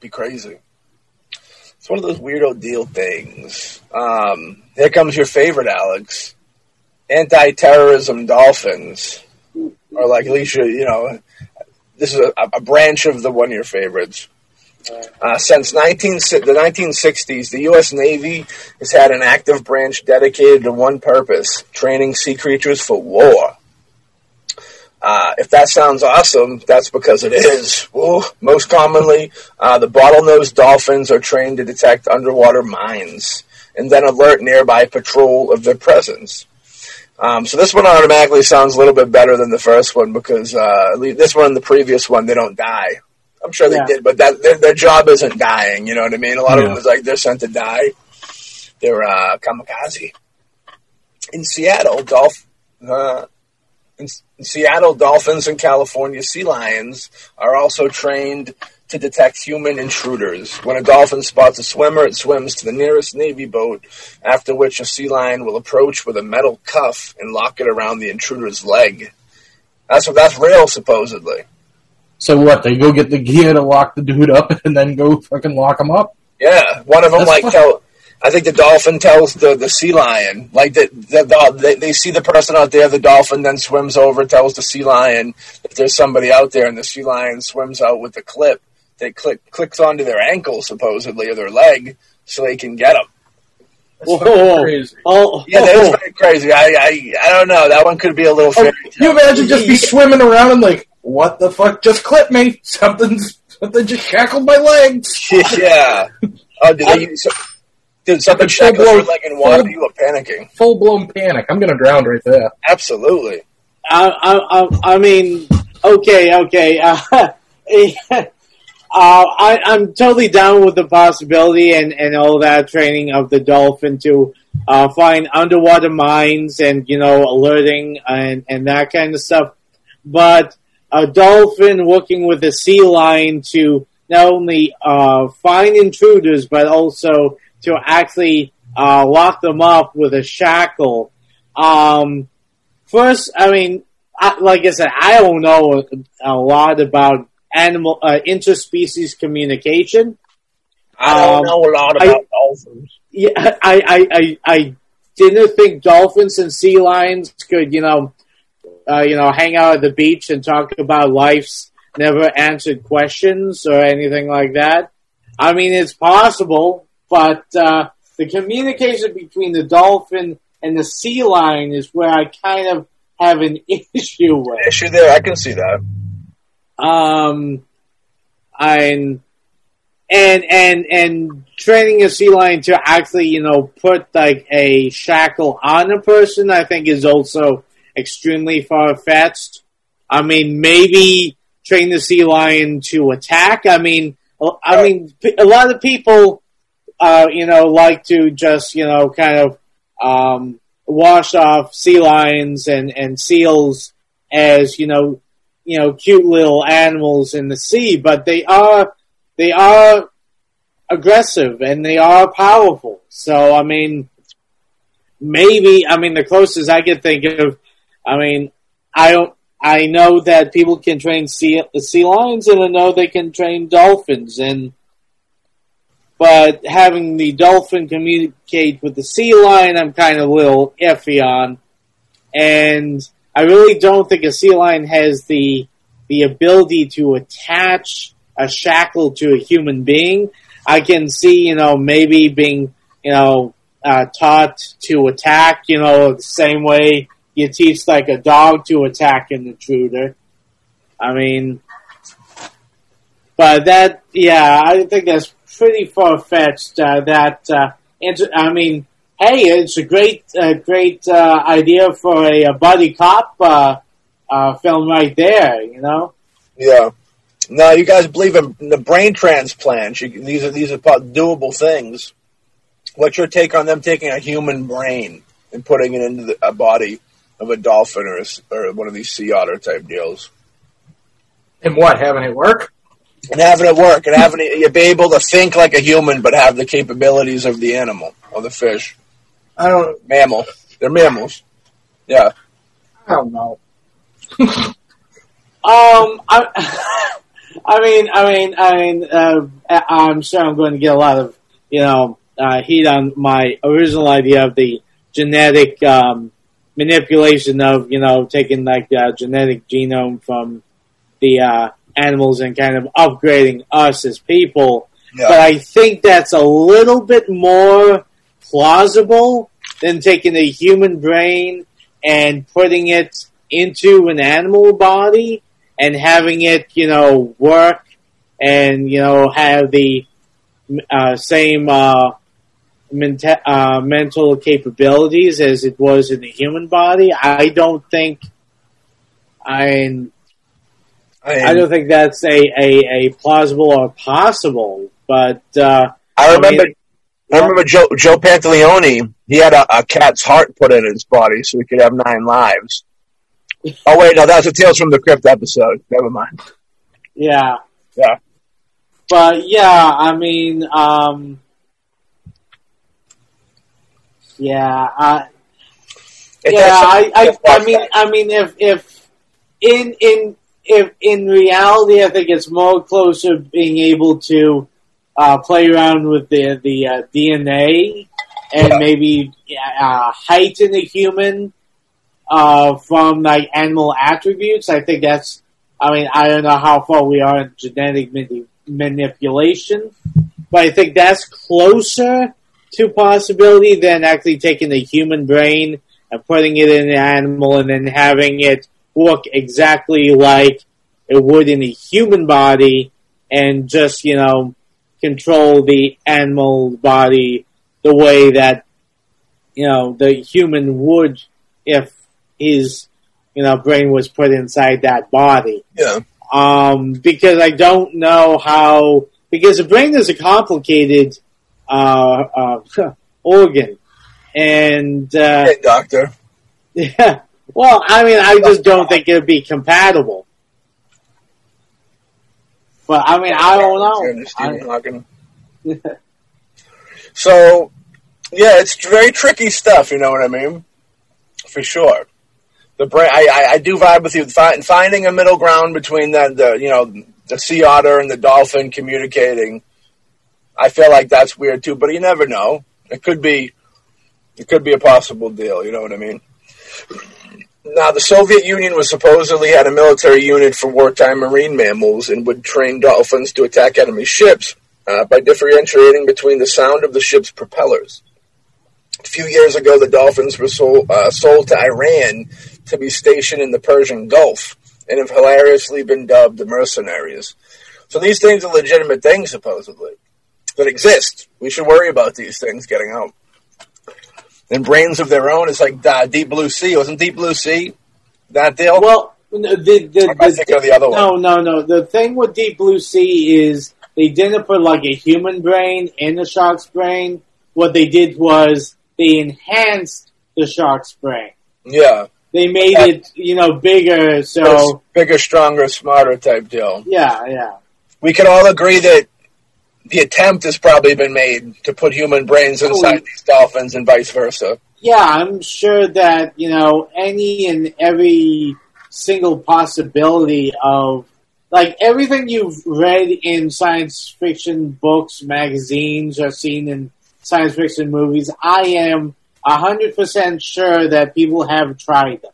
[SPEAKER 3] be crazy. It's one of those weirdo deal things. Um, here comes your favorite, Alex. Anti-terrorism dolphins, or like at least you, you know, this is a, a branch of the one of your favorites. Uh, since 19, the 1960s, the U.S. Navy has had an active branch dedicated to one purpose: training sea creatures for war. Uh, if that sounds awesome, that's because it is. Ooh, most commonly, uh, the bottlenose dolphins are trained to detect underwater mines and then alert nearby patrol of their presence. Um, so this one automatically sounds a little bit better than the first one because uh, this one and the previous one they don't die. I'm sure they
[SPEAKER 5] Yeah.
[SPEAKER 3] did, but that their, their job isn't dying. You know what I mean? A lot of them is like they're sent to die. They're uh, kamikaze. In Seattle, dolph- uh, in, in Seattle, dolphins and California sea lions are also trained to detect human intruders. When a dolphin spots a swimmer, it swims to the nearest Navy boat, after which a sea lion will approach with a metal cuff and lock it around the intruder's leg. That's what that's real, supposedly.
[SPEAKER 4] So what? They go get the gear to lock the dude up and then go fucking lock him up?
[SPEAKER 3] Yeah, one of them
[SPEAKER 4] That's
[SPEAKER 3] like
[SPEAKER 4] fun.
[SPEAKER 3] tell. I think the dolphin tells the, the sea lion like the, the, the they, they see the person out there. The dolphin then swims over, tells the sea lion that there's somebody out there, and the sea lion swims out with the clip. They click clicks onto their ankle supposedly or their leg, so they can get them.
[SPEAKER 4] That's
[SPEAKER 5] Whoa.
[SPEAKER 4] fucking crazy.
[SPEAKER 5] Oh,
[SPEAKER 3] Yeah, that is very crazy. I, I I don't know. That one could be a little
[SPEAKER 4] Oh,
[SPEAKER 3] fairy
[SPEAKER 4] you imagine just be swimming around and like, what the fuck just clipped me? Something's something just shackled my legs.
[SPEAKER 3] yeah. Oh, did they use, did something
[SPEAKER 4] Full
[SPEAKER 3] shackle your leg in water?
[SPEAKER 4] full-
[SPEAKER 3] You were panicking.
[SPEAKER 4] Full blown panic. I'm gonna drown right there.
[SPEAKER 3] Absolutely.
[SPEAKER 5] I, I, I, I mean, okay, okay. Uh, uh, I, I'm totally down with the possibility and, and all that training of the dolphin to uh, find underwater mines and you know alerting and and that kind of stuff. But a dolphin working with a sea lion to not only uh, find intruders but also to actually uh, lock them up with a shackle. Um, first, I mean, I, like I said, I don't know a, a lot about animal uh, interspecies communication.
[SPEAKER 3] I don't
[SPEAKER 5] Um,
[SPEAKER 3] know a lot
[SPEAKER 5] I-
[SPEAKER 3] about dolphins.
[SPEAKER 5] Yeah, I, I, I, I didn't think dolphins and sea lions could, you know, uh, you know, hang out at the beach and talk about life's never answered questions or anything like that. I mean, it's possible, but uh, the communication between the dolphin and the sea lion is where I kind of have an issue with.
[SPEAKER 3] Issue there. I can see that.
[SPEAKER 5] Um, and and and and training a sea lion to actually, you know, put like a shackle on a person, I think is also extremely far fetched. I mean, maybe train the sea lion to attack. I mean, I mean, a lot of people, uh, you know, like to just, you know, kind of um, wash off sea lions and and seals as, you know, you know, cute little animals in the sea, but they are they are aggressive and they are powerful. So I mean, maybe I mean the closest I could think of. I mean, I don't. I know that people can train sea sea lions, and I know they can train dolphins, and but having the dolphin communicate with the sea lion, I'm kind of a little iffy on, and I really don't think a sea lion has the the ability to attach a shackle to a human being. I can see, you know, maybe being, you know, uh, taught to attack, you know, the same way you teach like a dog to attack an intruder. I mean, but that, yeah, I think that's pretty far fetched. Uh, that, uh, inter- I mean, hey, it's a great, uh, great uh, idea for a, a buddy cop uh, uh, film right there. You know,
[SPEAKER 3] Yeah. No, you guys believe in the brain transplants. You, these are these are doable things. What's your take on them taking a human brain and putting it into the, a body of a dolphin or, a s or one of these sea otter type deals,
[SPEAKER 4] And what, having it work?
[SPEAKER 3] and having it work and having it, you be able to think like a human but have the capabilities of the animal or the fish,
[SPEAKER 4] I don't
[SPEAKER 3] mammal. They're mammals. Yeah.
[SPEAKER 4] I don't know.
[SPEAKER 5] Um, I, I mean, I mean, I mean, uh, I'm sure I'm going to get a lot of, you know, uh, heat on my original idea of the genetic um, manipulation of, you know, taking like the genetic genome from the uh, animals and kind of upgrading us as people.
[SPEAKER 3] Yeah.
[SPEAKER 5] But I think that's a little bit more plausible than taking a human brain and putting it into an animal body and having it, you know, work and, you know, have the uh, same uh, menta- uh, mental capabilities as it was in the human body. I don't think, I,
[SPEAKER 3] I,
[SPEAKER 5] I don't think that's a, a, a plausible or possible, but, uh,
[SPEAKER 3] I remember.
[SPEAKER 5] I mean-
[SPEAKER 3] I remember Joe Joe Pantoliano. He had a, a cat's heart put in his body so he could have nine lives. Oh wait, no, that was a Tales from the Crypt episode. Never mind.
[SPEAKER 5] yeah.
[SPEAKER 3] Yeah.
[SPEAKER 5] But yeah, I mean, um, yeah, I,
[SPEAKER 3] It
[SPEAKER 5] yeah, I, I, I mean, I mean, if if in in if in reality, I think it's more closer being able to uh, play around with the the uh, DNA and maybe uh, heighten the human uh, from like animal attributes. I think that's. I mean, I don't know how far we are in genetic mani- manipulation, but I think that's closer to possibility than actually taking the human brain and putting it in an animal and then having it work exactly like it would in a human body and just, you know, control the animal body the way that, you know, the human would if his, you know, brain was put inside that body.
[SPEAKER 3] Yeah.
[SPEAKER 5] Um, because I don't know how, because the brain is a complicated, uh, uh, organ. And, uh,
[SPEAKER 3] Hey, doctor.
[SPEAKER 5] yeah. Well, I mean, I just don't think it'd be compatible. But I mean, I don't know.
[SPEAKER 3] Stephen Hawking. So, yeah, it's very tricky stuff. You know what I mean? For sure. The brain. I, I, I do vibe with you. Find, finding a middle ground between the, the you know the sea otter and the dolphin communicating. I feel like that's weird too, but you never know. It could be. It could be a possible deal. You know what I mean? Now, the Soviet Union was supposedly had a military unit for wartime marine mammals and would train dolphins to attack enemy ships uh, by differentiating between the sound of the ship's propellers. A few years ago, the dolphins were sold, uh, sold to Iran to be stationed in the Persian Gulf and have hilariously been dubbed the mercenaries. So these things are legitimate things, supposedly, that exist. We should worry about these things getting out. And brains of their own It's like uh, Deep Blue Sea. Wasn't Deep Blue Sea that deal?
[SPEAKER 5] Well, the, the, the,
[SPEAKER 3] I thinking of the other one?
[SPEAKER 5] no, no, no. The thing with Deep Blue Sea is they didn't put like a human brain in the shark's brain. What they did was they enhanced the shark's brain.
[SPEAKER 3] yeah.
[SPEAKER 5] They made
[SPEAKER 3] Yeah.
[SPEAKER 5] it, you know, bigger. So
[SPEAKER 3] bigger, stronger, smarter type deal.
[SPEAKER 5] yeah, yeah.
[SPEAKER 3] we can all agree that the attempt has probably been made to put human brains inside
[SPEAKER 5] Oh.
[SPEAKER 3] these dolphins and vice versa.
[SPEAKER 5] Yeah, I'm sure that, you know, any and every single possibility of, like, everything you've read in science fiction books, magazines, or seen in science fiction movies, I am 100% sure that people have tried them.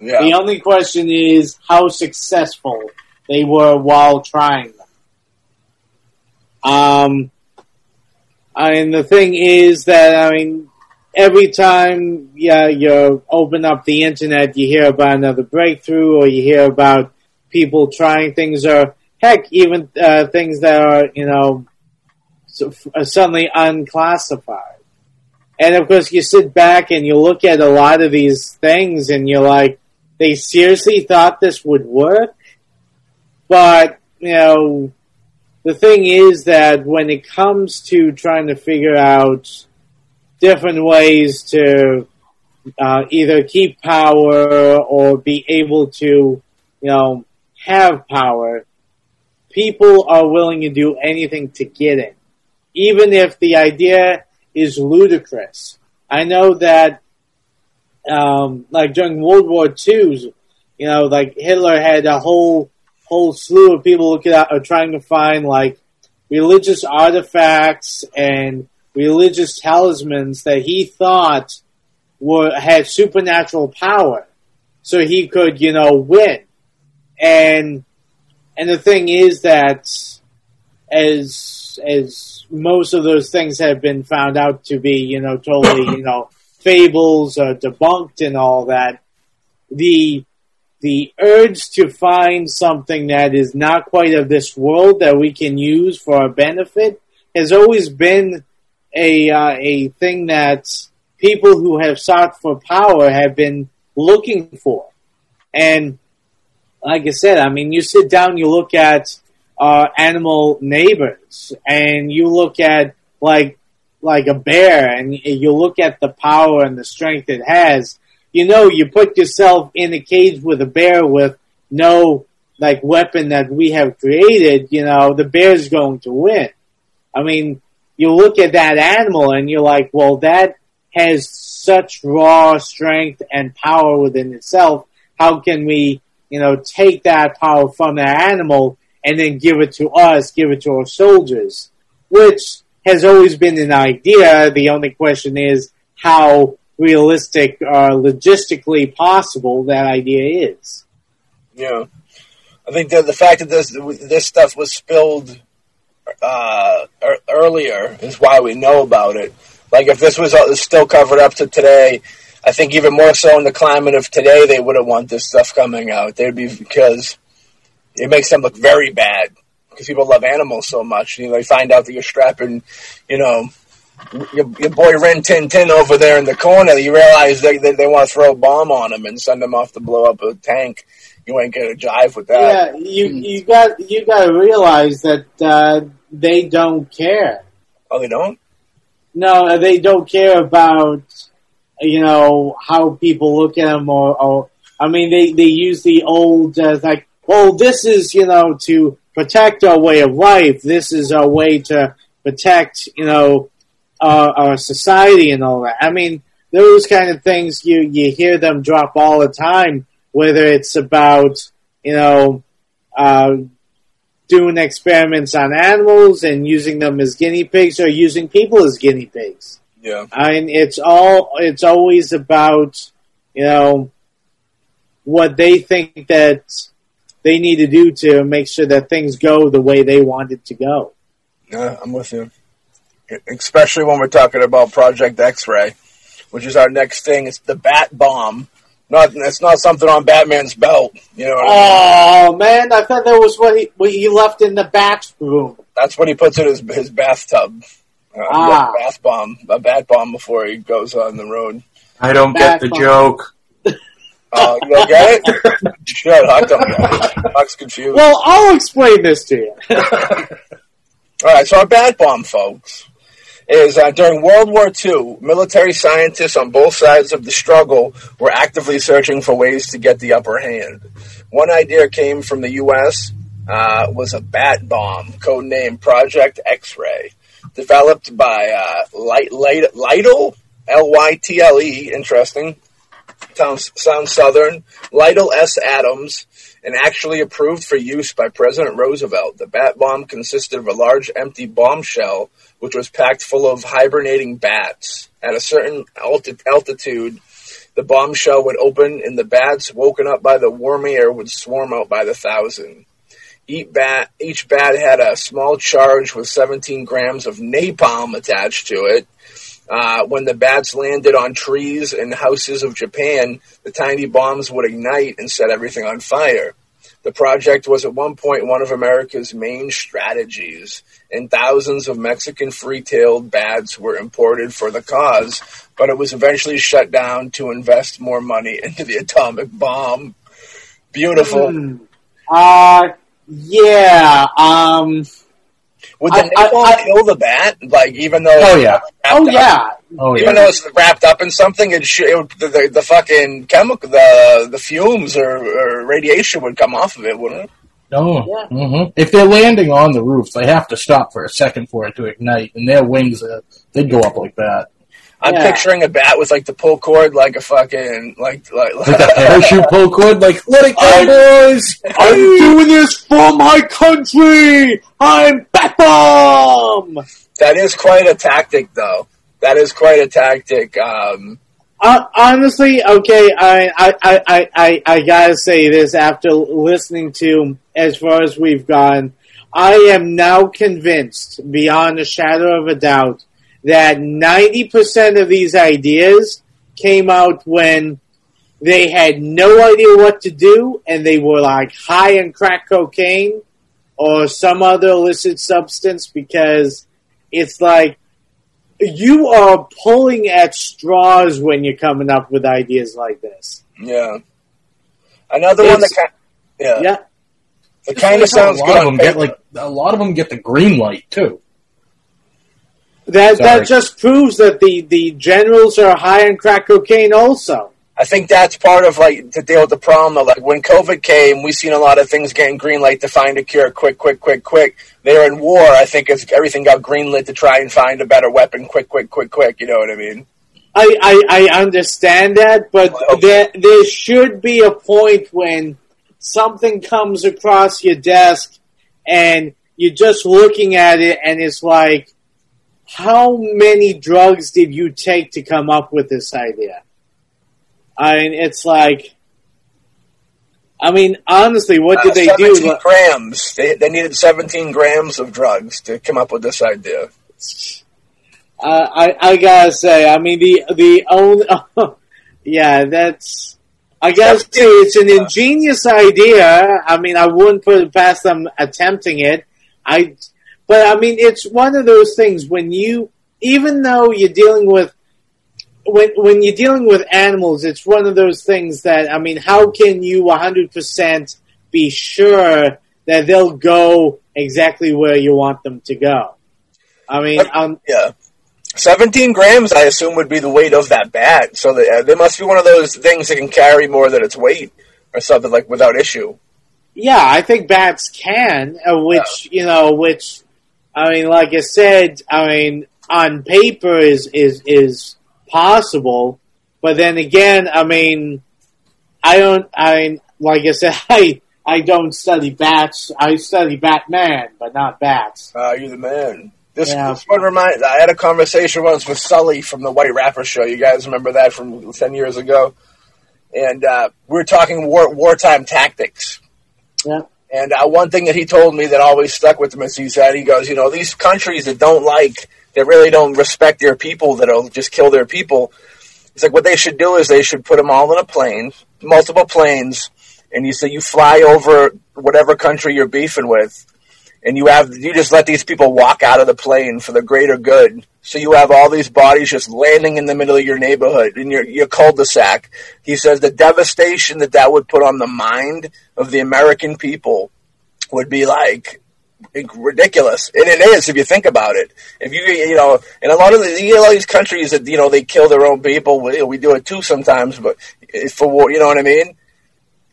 [SPEAKER 5] The only question is how successful they were while trying them. Um, I mean, the thing is that, I mean, every time yeah, you open up the internet, you hear about another breakthrough or you hear about people trying things or heck, even uh, things that are, you know, so- uh, suddenly unclassified. And of course, you sit back and you look at a lot of these things and you're like, they seriously thought this would work? But, you know, the thing is that when it comes to trying to figure out different ways to uh, either keep power or be able to, you know, have power, people are willing to do anything to get it, even if the idea is ludicrous. I know that, um, like during World War II, you know, like Hitler had a whole whole slew of people looking at, are trying to find like religious artifacts and religious talismans that he thought were had supernatural power, so he could, you know, win. And and the thing is that as as most of those things have been found out to be, you know, totally, you know, fables or debunked and all that, the the urge to find something that is not quite of this world that we can use for our benefit has always been a uh, a thing that people who have sought for power have been looking for. And like I said, I mean, you sit down, you look at uh, animal neighbors, and you look at like like a bear, and you look at the power and the strength it has. You know, you put yourself in a cage with a bear with no like weapon that we have created. You know, the bear's going to win. I mean, you look at that animal and you're like, well, that has such raw strength and power within itself. How can we, you know, take that power from that animal and then give it to us, give it to our soldiers? Which has always been an idea. The only question is how realistic or logistically possible that idea is.
[SPEAKER 3] Yeah, I think that the fact that this this stuff was spilled uh, earlier is why we know about it. Like if this was uh, still covered up to today, I think even more so in the climate of today, they wouldn't want this stuff coming out. They'd be because it makes them look very bad because people love animals so much. You know, they find out that you're strapping, you know, your, your boy Rin Tin Tin over there in the corner. You realize they they, they want to throw a bomb on him and send him off to blow up a tank. You ain't gonna jive with that.
[SPEAKER 5] Yeah, you you got you got to realize that uh, they don't care.
[SPEAKER 3] Oh, they don't.
[SPEAKER 5] No, they don't care about you know how people look at them or, or I mean they they use the old uh, like well this is you know to protect our way of life. This is our way to protect you know our, our society and all that. I mean those kind of things you you hear them drop all the time. Whether it's about you know uh, doing experiments on animals and using them as guinea pigs or using people as guinea pigs.
[SPEAKER 3] Yeah.
[SPEAKER 5] I mean, it's all, it's always about, you know, what they think that they need to do to make sure that things go the way they want it to go.
[SPEAKER 3] Yeah, I'm with you. Especially when we're talking about Project X-Ray, which is our next thing. It's the Bat Bomb. Not, it's not something on Batman's belt. You know what I mean?
[SPEAKER 5] Oh man, I thought that was what he, what he left in the bathroom.
[SPEAKER 3] That's what he puts in his his bathtub. Uh,
[SPEAKER 5] Ah.
[SPEAKER 3] a bath bomb, a bat bomb before he goes on the road.
[SPEAKER 4] I don't get the
[SPEAKER 5] Back-
[SPEAKER 4] joke.
[SPEAKER 3] Uh, you don't get it? Shut up, I don't get it. Huck's confused.
[SPEAKER 5] Well, I'll explain this to you.
[SPEAKER 3] All right, so our bat bomb, folks, is uh, during World War II, military scientists on both sides of the struggle were actively searching for ways to get the upper hand. One idea came from the U.S. Uh, was a bat bomb, codenamed Project X-Ray, developed by uh, Light, Light, Lytle, L-Y-T-L-E, interesting, sounds, sounds southern, Lytle S. Adams, and actually approved for use by President Roosevelt. The bat bomb consisted of a large empty bombshell, which was packed full of hibernating bats. At a certain alti- altitude, the bombshell would open, and the bats, woken up by the warm air, would swarm out by the thousand. Each bat, each bat had a small charge with 17 grams of napalm attached to it. Uh, when the bats landed on trees and houses of Japan, the tiny bombs would ignite and set everything on fire. The project was at one point one of America's main strategies, and thousands of Mexican free-tailed bats were imported for the cause, but it was eventually shut down to invest more money into the atomic bomb. Beautiful.
[SPEAKER 5] Hmm. Uh, yeah, um,
[SPEAKER 3] Would the
[SPEAKER 5] I- I-
[SPEAKER 3] napalm
[SPEAKER 5] I-
[SPEAKER 3] kill the bat? Like, even though
[SPEAKER 4] Oh, yeah.
[SPEAKER 5] oh yeah,
[SPEAKER 4] Oh
[SPEAKER 3] Even
[SPEAKER 4] yeah.
[SPEAKER 3] though it's wrapped up in something, it, sh- it would, the, the, the fucking chemical, the the fumes or, or radiation would come off of it, wouldn't it?
[SPEAKER 4] No.
[SPEAKER 5] Yeah.
[SPEAKER 4] hmm If they're landing on the roof, they have to stop for a second for it to ignite, and their wings, uh, they'd go up like that.
[SPEAKER 3] I'm
[SPEAKER 5] Yeah.
[SPEAKER 3] picturing a bat with like the pull cord, like a fucking like like.
[SPEAKER 4] Like a parachute pull cord, like, let it go, boys!
[SPEAKER 5] I'm doing this for my country. I'm Bat Bomb.
[SPEAKER 3] that is quite a tactic, though. That is quite a tactic. Um,
[SPEAKER 5] Uh, honestly, okay, I, I, I, I, I, gotta say this after listening to as far as we've gone. I am now convinced, beyond a shadow of a doubt, that 90% of these ideas came out when they had no idea what to do and they were like high on crack cocaine or some other illicit substance because it's like you are pulling at straws when you're coming up with ideas like this.
[SPEAKER 3] yeah. Another one that
[SPEAKER 5] It's-
[SPEAKER 3] kind, yeah,
[SPEAKER 5] Yeah.
[SPEAKER 3] it kind of sounds
[SPEAKER 4] a
[SPEAKER 3] good
[SPEAKER 4] lot of them get like a lot of them get the green light too.
[SPEAKER 5] That
[SPEAKER 4] Sorry.
[SPEAKER 5] that just proves that the, the generals are high on crack cocaine also.
[SPEAKER 3] I think that's part of like to deal with the problem. Of, like when COVID came, we seen a lot of things getting green light to find a cure, quick, quick, quick, quick. They're in war. I think it's, everything got green lit to try and find a better weapon, quick, quick, quick, quick. You know what I mean?
[SPEAKER 5] I, I, I understand that, but
[SPEAKER 3] Well-
[SPEAKER 5] there there should be a point when something comes across your desk and you're just looking at it and it's like, how many drugs did you take to come up with this idea? I mean, it's like, I mean, honestly, what did
[SPEAKER 3] Uh,
[SPEAKER 5] they do?
[SPEAKER 3] grams. They, they needed 17 grams of drugs to come up with this idea.
[SPEAKER 5] Uh, I I gotta say, I mean the the only yeah, that's I guess too. It's an ingenious idea. I mean, I wouldn't put it past them attempting it. I, but I mean, it's one of those things when you, even though you're dealing with when when you're dealing with animals, it's one of those things that I mean, how can you 100% be sure that they'll go exactly where you want them to go? I mean, um,
[SPEAKER 3] Yeah. 17 grams, I assume, would be the weight of that bat. So they, uh, they must be one of those things that can carry more than its weight or something like without issue.
[SPEAKER 5] yeah, I think bats can, uh, which you know, which I mean, like I said, I mean, on paper is is is possible, but then again, I mean, I don't. I mean, like I said, I I don't study bats. I study Batman, but not bats.
[SPEAKER 3] Uh, you're the man. This,
[SPEAKER 5] Yeah.
[SPEAKER 3] this one reminds. I had a conversation once with Sully from the White Rapper Show. You guys remember that from ten years ago? And uh, we were talking war, wartime tactics.
[SPEAKER 5] Yeah.
[SPEAKER 3] And uh, one thing that he told me that always stuck with him is he said, he goes, you know, these countries that don't like, that really don't respect their people, that'll just kill their people. It's like what they should do is they should put them all in a plane, multiple planes, and you say you fly over whatever country you're beefing with, and you have you just let these people walk out of the plane for the greater good. So you have all these bodies just landing in the middle of your neighborhood in your your cul-de-sac. He says the devastation that that would put on the mind of the American people would be like ridiculous, and it is if you think about it. If you you know, and a lot of the you know, these countries that you know they kill their own people. We, we do it too sometimes, but for war. You know what I mean?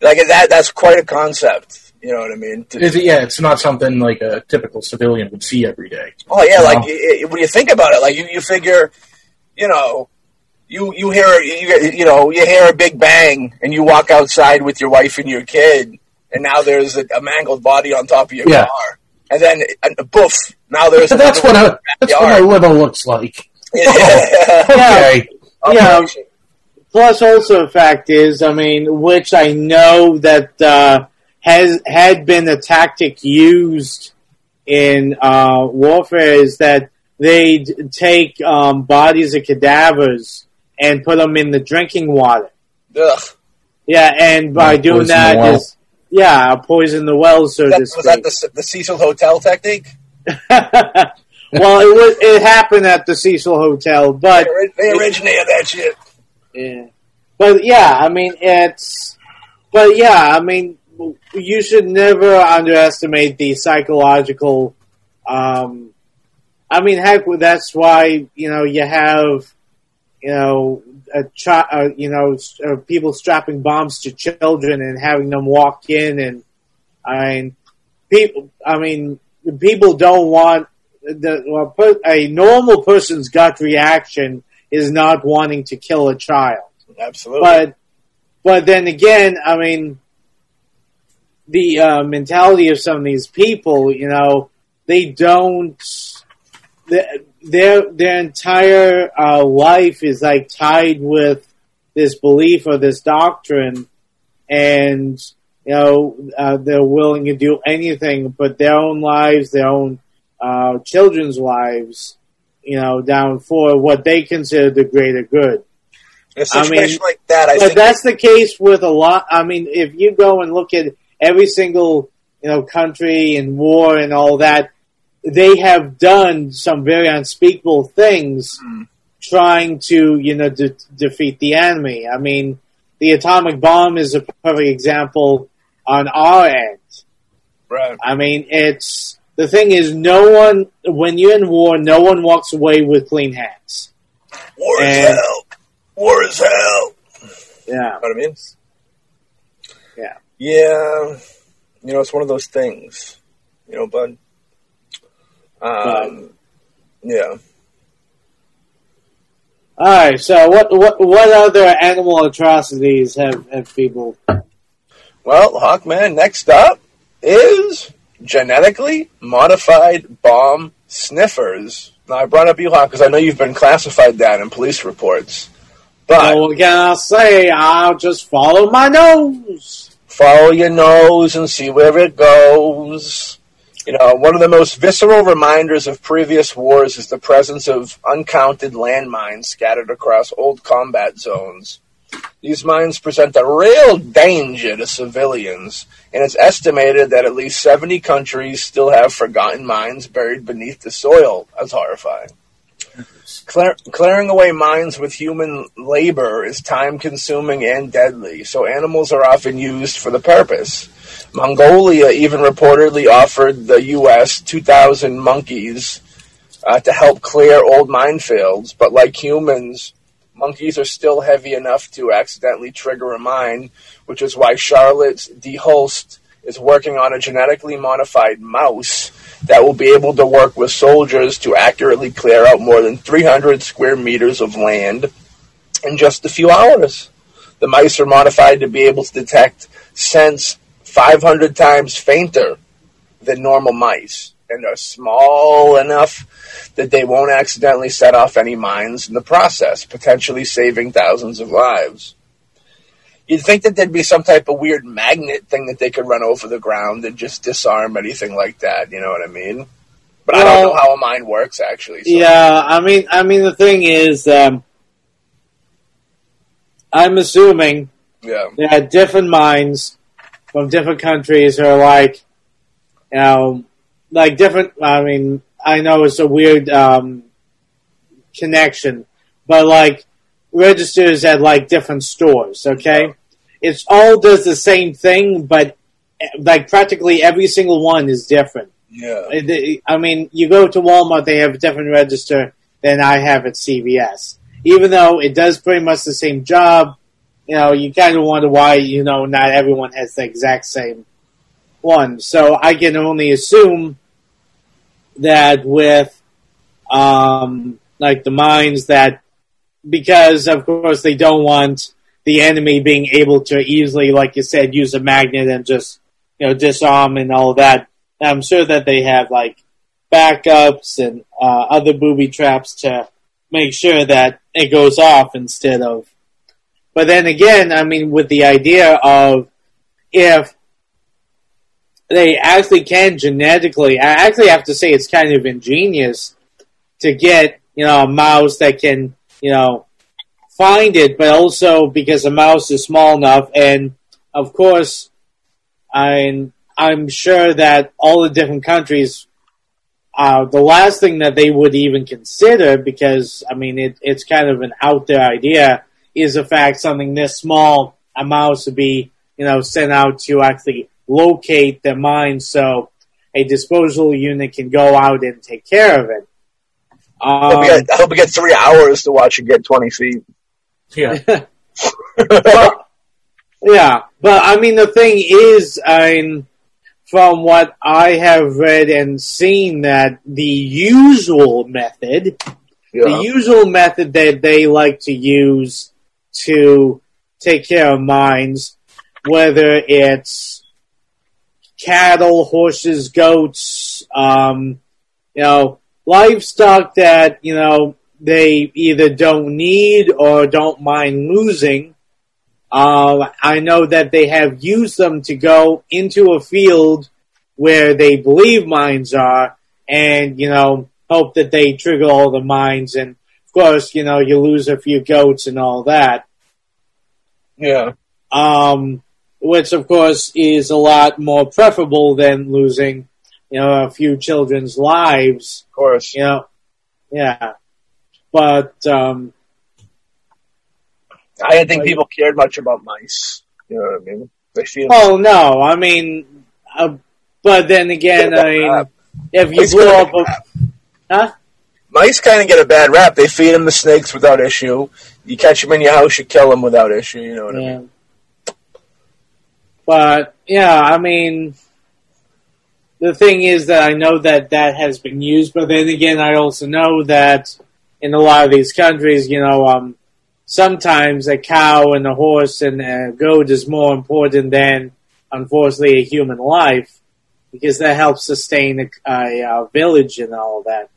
[SPEAKER 3] Like that. That's quite a concept. You know what I mean? To-
[SPEAKER 4] it, yeah, it's not something like a typical civilian would see every day.
[SPEAKER 3] Oh yeah, like
[SPEAKER 4] No.
[SPEAKER 3] i- i- when you think about it, like you, you figure, you know, you you hear you, you know you hear a big bang, and you walk outside with your wife and your kid, and now there's a, a mangled body on top of your
[SPEAKER 4] Yeah.
[SPEAKER 3] car, and then and poof, now there's
[SPEAKER 4] So that's what
[SPEAKER 3] another
[SPEAKER 4] a that's what a
[SPEAKER 3] backyard.
[SPEAKER 4] liver looks like.
[SPEAKER 3] Yeah.
[SPEAKER 4] Okay.
[SPEAKER 5] Yeah. Plus, also, a fact is, I mean, which I know that uh, has had been a tactic used in uh, warfare is that they take um, bodies of cadavers and put them in the drinking water.
[SPEAKER 3] Ugh.
[SPEAKER 5] Yeah, and by doing
[SPEAKER 4] poison
[SPEAKER 5] that
[SPEAKER 4] the well.
[SPEAKER 5] is yeah, poison the well, so
[SPEAKER 3] That,
[SPEAKER 5] to
[SPEAKER 3] was that the, the Cecil Hotel technique?
[SPEAKER 5] well, it was it happened at the Cecil Hotel, but
[SPEAKER 3] they originated that shit.
[SPEAKER 5] Yeah. But yeah, I mean it's but yeah, I mean you should never underestimate the psychological um I mean heck that's why, you know, you have you know a child, uh, you know uh, people strapping bombs to children and having them walk in and I mean people I mean people don't want the well, per- a normal person's gut reaction is not wanting to kill a child.
[SPEAKER 3] Absolutely.
[SPEAKER 5] But but then again, I mean, the uh, mentality of some of these people, you know, they don't. Their their entire uh, life is like tied with this belief or this doctrine, and you know uh, they're willing to do anything but their own lives, their own uh, children's lives, you know, down for what they consider the greater good. I mean,
[SPEAKER 3] like that, I
[SPEAKER 5] but that's the case with a lot. I mean, if you go and look at every single you know country and war and all that, they have done some very unspeakable things
[SPEAKER 3] Hmm.
[SPEAKER 5] trying to you know de- defeat the enemy. I mean, the atomic bomb is a perfect example on our end.
[SPEAKER 3] right.
[SPEAKER 5] I mean, it's the thing is, no one when you're in war, no one walks away with clean hands.
[SPEAKER 3] War is hell. War is hell.
[SPEAKER 5] Yeah,
[SPEAKER 3] You know what I mean?
[SPEAKER 5] Yeah.
[SPEAKER 3] Yeah. You know, it's one of those things. You know, bud. Um, yeah.
[SPEAKER 5] All right. So, what what what other animal atrocities have have people?
[SPEAKER 3] Well, Hawkman, next up is genetically modified bomb sniffers. Now, I brought up you, Hawk, because I know you've been classified that in police reports. But
[SPEAKER 5] Well, what can I say? I'll just follow my nose.
[SPEAKER 3] follow your nose and see where it goes. You know, one of the most visceral reminders of previous wars is the presence of uncounted landmines scattered across old combat zones. These mines present a real danger to civilians, and it's estimated that at least 70 countries still have forgotten mines buried beneath the soil. That's horrifying. Clear, clearing away mines with human labor is time consuming and deadly, so animals are often used for the purpose. Mongolia even reportedly offered the U.S. 2,000 monkeys uh, to help clear old minefields, but like humans, monkeys are still heavy enough to accidentally trigger a mine, which is why Charlotte D. Hulst is working on a genetically modified mouse that will be able to work with soldiers to accurately clear out more than 300 square meters of land in just a few hours. The mice are modified to be able to detect scents 500 times fainter than normal mice and are small enough that they won't accidentally set off any mines in the process, potentially saving thousands of lives. You'd think that there'd be some type of weird magnet thing that they could run over the ground and just disarm anything like that. You know what I mean? But I don't know how a mine works actually. So.
[SPEAKER 5] Yeah, I mean, I mean, the thing is, um, I'm assuming
[SPEAKER 3] Yeah.
[SPEAKER 5] that different mines from different countries are like, you know, like different. I mean, I know it's a weird um, connection, but like registers at like different stores. Okay, it's all does the same thing, but like practically every single one is different.
[SPEAKER 3] Yeah.
[SPEAKER 5] I mean, you go to Walmart, they have a different register than I have at CVS. Even though it does pretty much the same job, you know, you kind of wonder why, you know, not everyone has the exact same one. So I can only assume that with, um, like the mines that, because of course they don't want the enemy being able to easily, like you said, use a magnet and just, you know, disarm and all that. I'm sure that they have like backups and uh, other booby traps to make sure that it goes off instead of. But then again, I mean, with the idea of if they actually can genetically, I actually have to say it's kind of ingenious to get, you know, a mouse that can, you know, find it, but also because a mouse is small enough and of course, I'm I'm sure that all the different countries, uh, the last thing that they would even consider, because I mean it, it's kind of an out there idea, is the fact something this small, a mouse would be you know sent out to actually locate the mine, so a disposal unit can go out and take care of it.
[SPEAKER 3] I hope,
[SPEAKER 5] Um,
[SPEAKER 3] get, I hope we get three hours to watch it get 20 feet.
[SPEAKER 4] Yeah.
[SPEAKER 5] but, yeah, but I mean, the thing is, I mean, from what I have read and seen, that the usual method,
[SPEAKER 3] Yeah.
[SPEAKER 5] the usual method that they like to use to take care of mines, whether it's cattle, horses, goats, um, you know, livestock that, you know, they either don't need or don't mind losing. Uh, I know that they have used them to go into a field where they believe mines are and, you know, hope that they trigger all the mines. And of course, you know, you lose a few goats and all that.
[SPEAKER 3] yeah.
[SPEAKER 5] Um, which of course is a lot more preferable than losing, you know, a few children's lives
[SPEAKER 3] Of course.
[SPEAKER 5] you know, yeah. But um,
[SPEAKER 3] I didn't think people cared much about mice. You know what I mean? They feel.
[SPEAKER 5] oh no, I mean, uh, but then again, I mean, if you blow up, a, huh?
[SPEAKER 3] Mice kind of get a bad rap. They feed them the snakes without issue. You catch them in your house, you kill them without issue. You know what I mean?
[SPEAKER 5] But yeah, I mean, the thing is that I know that that has been used, but then again, I also know that in a lot of these countries, you know, um, sometimes a cow and a horse and a goat is more important than, unfortunately, a human life because that helps sustain a, a, uh village and all that.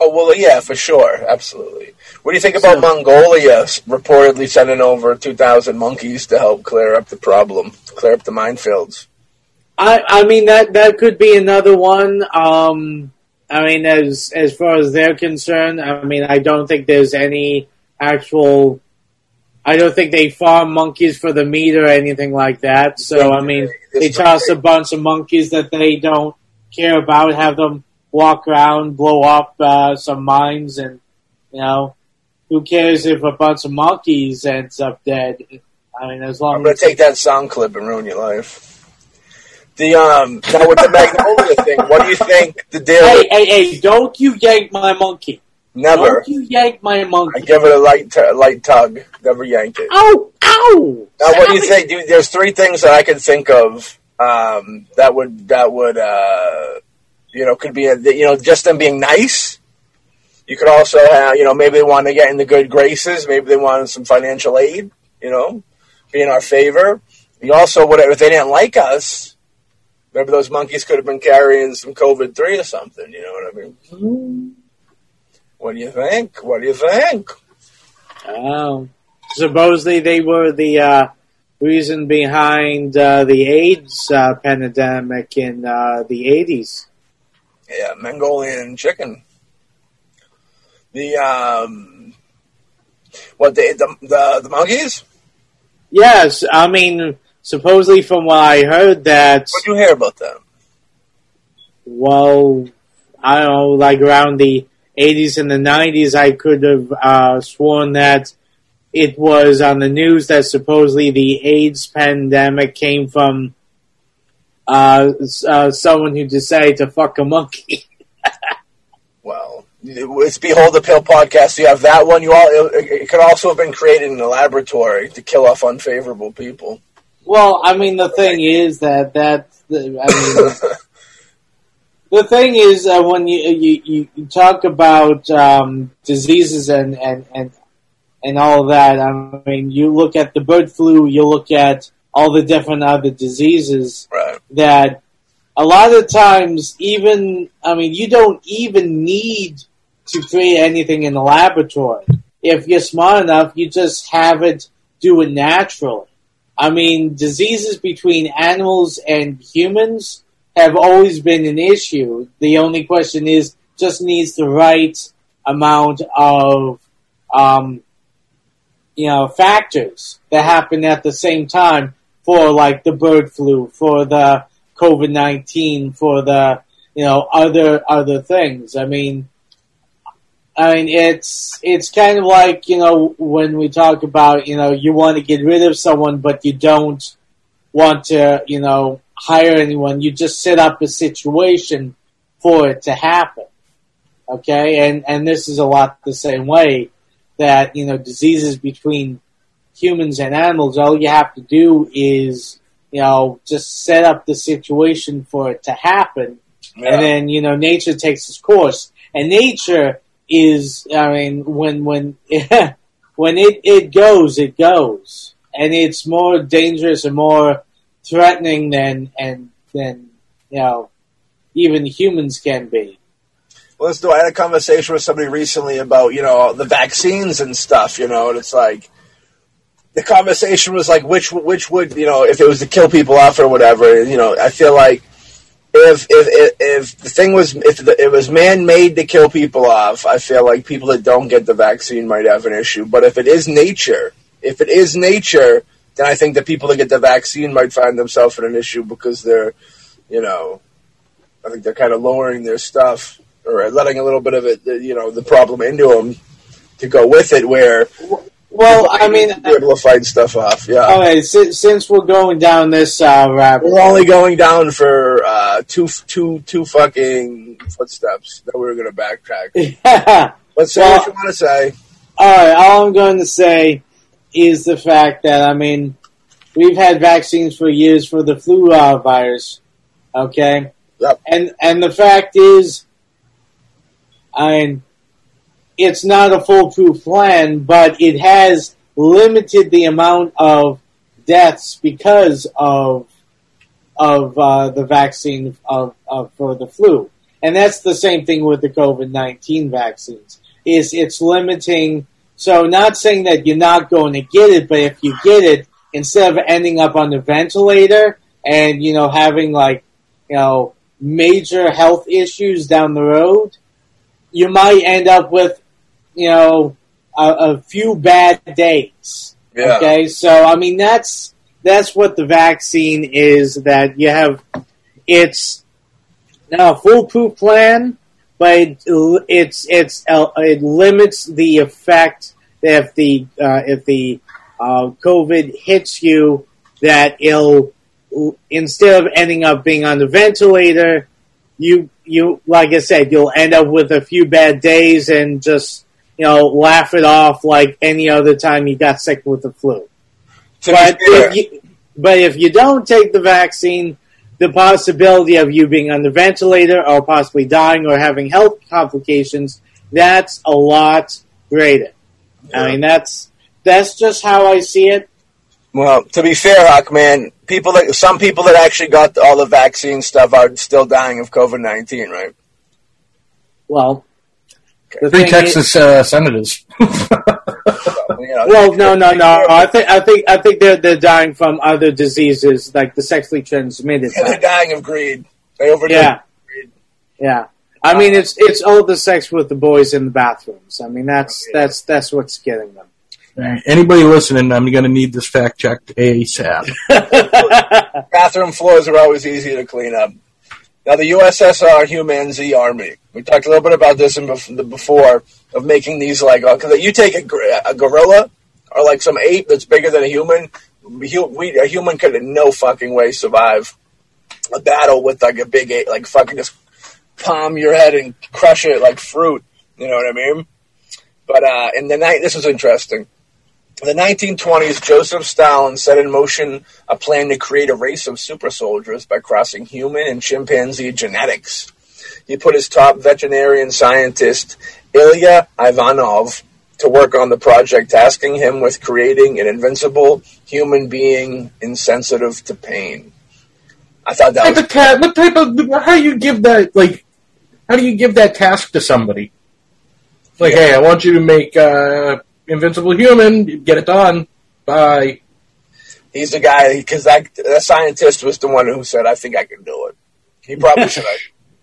[SPEAKER 3] Oh well, yeah, for sure, absolutely. What do you think about
[SPEAKER 5] So-
[SPEAKER 3] Mongolia reportedly sending over two thousand monkeys to help clear up the problem, clear up the minefields?
[SPEAKER 5] I, I mean that that could be another one. Um, I mean, as as far as they're concerned, I mean, I don't think there's any actual. I don't think they farm monkeys for the meat or anything like that. So I mean, they toss a bunch of monkeys that they don't care about, have them walk around, blow up uh, some mines, and you know, who cares if a bunch of monkeys ends up dead? I mean, as long
[SPEAKER 3] I'm going
[SPEAKER 5] as
[SPEAKER 3] to take that sound clip and ruin your life. The um now with the Magnolia thing, what do you think the deal?
[SPEAKER 5] hey, hey, hey! Don't you yank my monkey!
[SPEAKER 3] Never.
[SPEAKER 5] Don't you yank my monkey?
[SPEAKER 3] I give it a light t- light tug. Never yank it.
[SPEAKER 5] Ow! Ow!
[SPEAKER 3] Now, what do you think? Dude, there's three things that I can think of um, that would that would uh, you know could be a, you know just them being nice. You could also have you know maybe they want to get in the good graces. Maybe they wanted some financial aid. You know, be in our favor. You also whatever if they didn't like us. Maybe those monkeys could have been carrying some COVID three or something. You know what I mean? What do you think? What do you think?
[SPEAKER 5] Oh. Supposedly they were the uh, reason behind uh, the AIDS uh, pandemic in uh, the 80s.
[SPEAKER 3] Yeah, Mongolian chicken. The um, what the the the, the monkeys?
[SPEAKER 5] Yes, I mean, supposedly from what I heard that,
[SPEAKER 3] What do you hear about them?
[SPEAKER 5] well, I don't know, like around the 80s and the 90s, I could have uh, sworn that it was on the news that supposedly the AIDS pandemic came from uh, uh, someone who decided to fuck a monkey.
[SPEAKER 3] Well, it's Behold the Pill podcast. You have that one. You all it, it could also have been created in a laboratory to kill off unfavorable people.
[SPEAKER 5] Well, I mean, the thing is that that I mean, the thing is uh, when you, you you you talk about um, diseases and and and and all that. I mean, you look at the bird flu, you look at all the different other diseases
[SPEAKER 3] Right.
[SPEAKER 5] that a lot of times even I mean you don't even need to create anything in the laboratory. If you're smart enough, you just have it do it naturally. I mean, diseases between animals and humans have always been an issue. The only question is just needs the right amount of um, you know factors that happen at the same time for like the bird flu, for the COVID nineteen, for the you know other other things. I mean, I mean it's it's kind of like you know when we talk about you know you want to get rid of someone but you don't want to you know hire anyone. You just set up a situation for it to happen. Okay, and and this is a lot the same way that you know diseases between humans and animals. All you have to do is you know just set up the situation for it to happen,
[SPEAKER 3] Yeah.
[SPEAKER 5] and then you know nature takes its course. And nature is, I mean, when when when it it goes, it goes, and it's more dangerous and more threatening than and than you know even humans can be.
[SPEAKER 3] Well, do. I had a conversation with somebody recently about you know the vaccines and stuff. You know, and it's like the conversation was like which which would you know if it was to kill people off or whatever. You know, I feel like if if if, the thing was if the, it was man made to kill people off, I feel like people that don't get the vaccine might have an issue. But if it is nature, if it is nature, then I think the people that get the vaccine might find themselves in an issue because they're you know I think they're kind of lowering their stuff or letting a little bit of it, you know, the problem into them to go with it. Where
[SPEAKER 5] Well, I mean,
[SPEAKER 3] be able to fight stuff off. Yeah,
[SPEAKER 5] okay, since, since we're going down this uh,
[SPEAKER 3] we're only going down for uh, two, two, two fucking footsteps that we were going to backtrack.
[SPEAKER 5] all
[SPEAKER 3] But say
[SPEAKER 5] Well-
[SPEAKER 3] what you want to say.
[SPEAKER 5] All right. all I'm going to say is the fact that I mean, we've had vaccines for years for the flu uh, virus, okay,
[SPEAKER 3] Yep.
[SPEAKER 5] and and the fact is, I mean, it's not a foolproof plan, but it has limited the amount of deaths because of of uh, the vaccine of, of for the flu, and that's the same thing with the COVID nineteen vaccines. Is it's limiting. So, not saying that you're not going to get it, but if you get it, instead of ending up on the ventilator, and you know having like you know major health issues down the road, you might end up with you know a, a few bad days.
[SPEAKER 3] Yeah.
[SPEAKER 5] Okay, so I mean that's that's what the vaccine is. That you have, it's not a foolproof plan, but it, it's it's uh, it limits the effect that if the uh, if the uh, COVID hits you, that it'll instead of ending up being on the ventilator, you you like I said, you'll end up with a few bad days and just you know laugh it off like any other time you got sick with the flu. But if you, but if you don't take the vaccine, the possibility of you being on the ventilator or possibly dying or having health complications, that's a lot greater. I mean, that's that's just how I see it.
[SPEAKER 3] well, to be fair, Hawkman, people that some people that actually got all the vaccine stuff are still dying of COVID nineteen, right?
[SPEAKER 5] Well, the
[SPEAKER 4] Three Texas uh, senators.
[SPEAKER 3] You know,
[SPEAKER 5] well, no, no, no. I think I think I think they're they're dying from other diseases like the sexually transmitted.
[SPEAKER 3] they're dying of greed. They overdose.
[SPEAKER 5] Yeah, yeah. I mean, it's it's all the sex with the boys in the bathrooms. I mean, that's that's that's what's getting them.
[SPEAKER 4] Right, Anybody listening, I'm going to need this fact checked ASAP.
[SPEAKER 3] Bathroom floors are always easy to clean up. Now, the USSR Humanzee Army. We talked a little bit about this in bef- the before of making these like because you take a, a gorilla or like some ape that's bigger than a human. hu- We, a human could in no fucking way survive a battle with like a big ape, like fucking just palm your head and crush it like fruit. You know what I mean? But uh, in the night, this is interesting. In the 1920s, Joseph Stalin set in motion a plan to create a race of super soldiers by crossing human and chimpanzee genetics. He put his top veterinarian scientist, Ilya Ivanov, to work on the project, tasking him with creating an invincible human being insensitive to pain. I thought that was
[SPEAKER 4] type what type of how do you give that like how do you give that task to somebody? Like, hey, I want you to make uh, Invincible Human. Get it done. Bye.
[SPEAKER 3] he's the guy because that, that scientist was the one who said, "I think I can do it." He probably should have.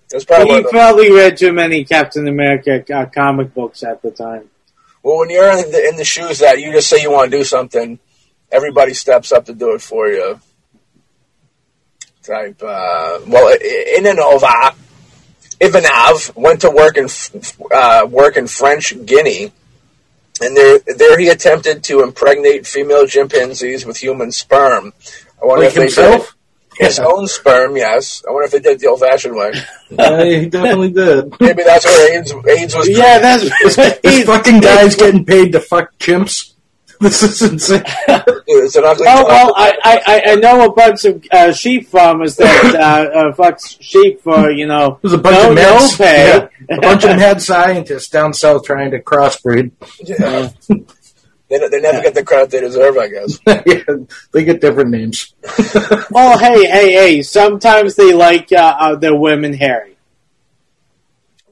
[SPEAKER 3] That's probably
[SPEAKER 5] he probably read too many Captain America uh, comic books at the time.
[SPEAKER 3] Well, when you're in the, in the shoes that you just say you want to do something, everybody steps up to do it for you. Type. Uh, well, I- Inanova, Ivanov went to work in uh, work in French Guinea, and there there he attempted to impregnate female chimpanzees with human sperm. I wonder
[SPEAKER 4] Like
[SPEAKER 3] if they did his own sperm. Yes, I wonder if they did the old-fashioned way.
[SPEAKER 4] Uh, he definitely did.
[SPEAKER 3] Maybe that's where AIDS, AIDS was.
[SPEAKER 5] Yeah, that's
[SPEAKER 4] This fucking guy's getting paid to fuck chimps. This is insane.
[SPEAKER 3] It's an ugly.
[SPEAKER 5] Oh well, I, I, I know a bunch of uh, sheep farmers that uh, uh, fuck sheep for you know
[SPEAKER 4] There's a bunch
[SPEAKER 5] no,
[SPEAKER 4] of
[SPEAKER 5] no
[SPEAKER 4] mad,
[SPEAKER 5] pay.
[SPEAKER 4] yeah, a bunch of mad scientists down south trying to crossbreed.
[SPEAKER 3] Yeah. they, they never get the credit they deserve, I guess.
[SPEAKER 4] yeah, they get different names.
[SPEAKER 5] Oh hey hey hey! Sometimes they like uh, uh, their women hairy.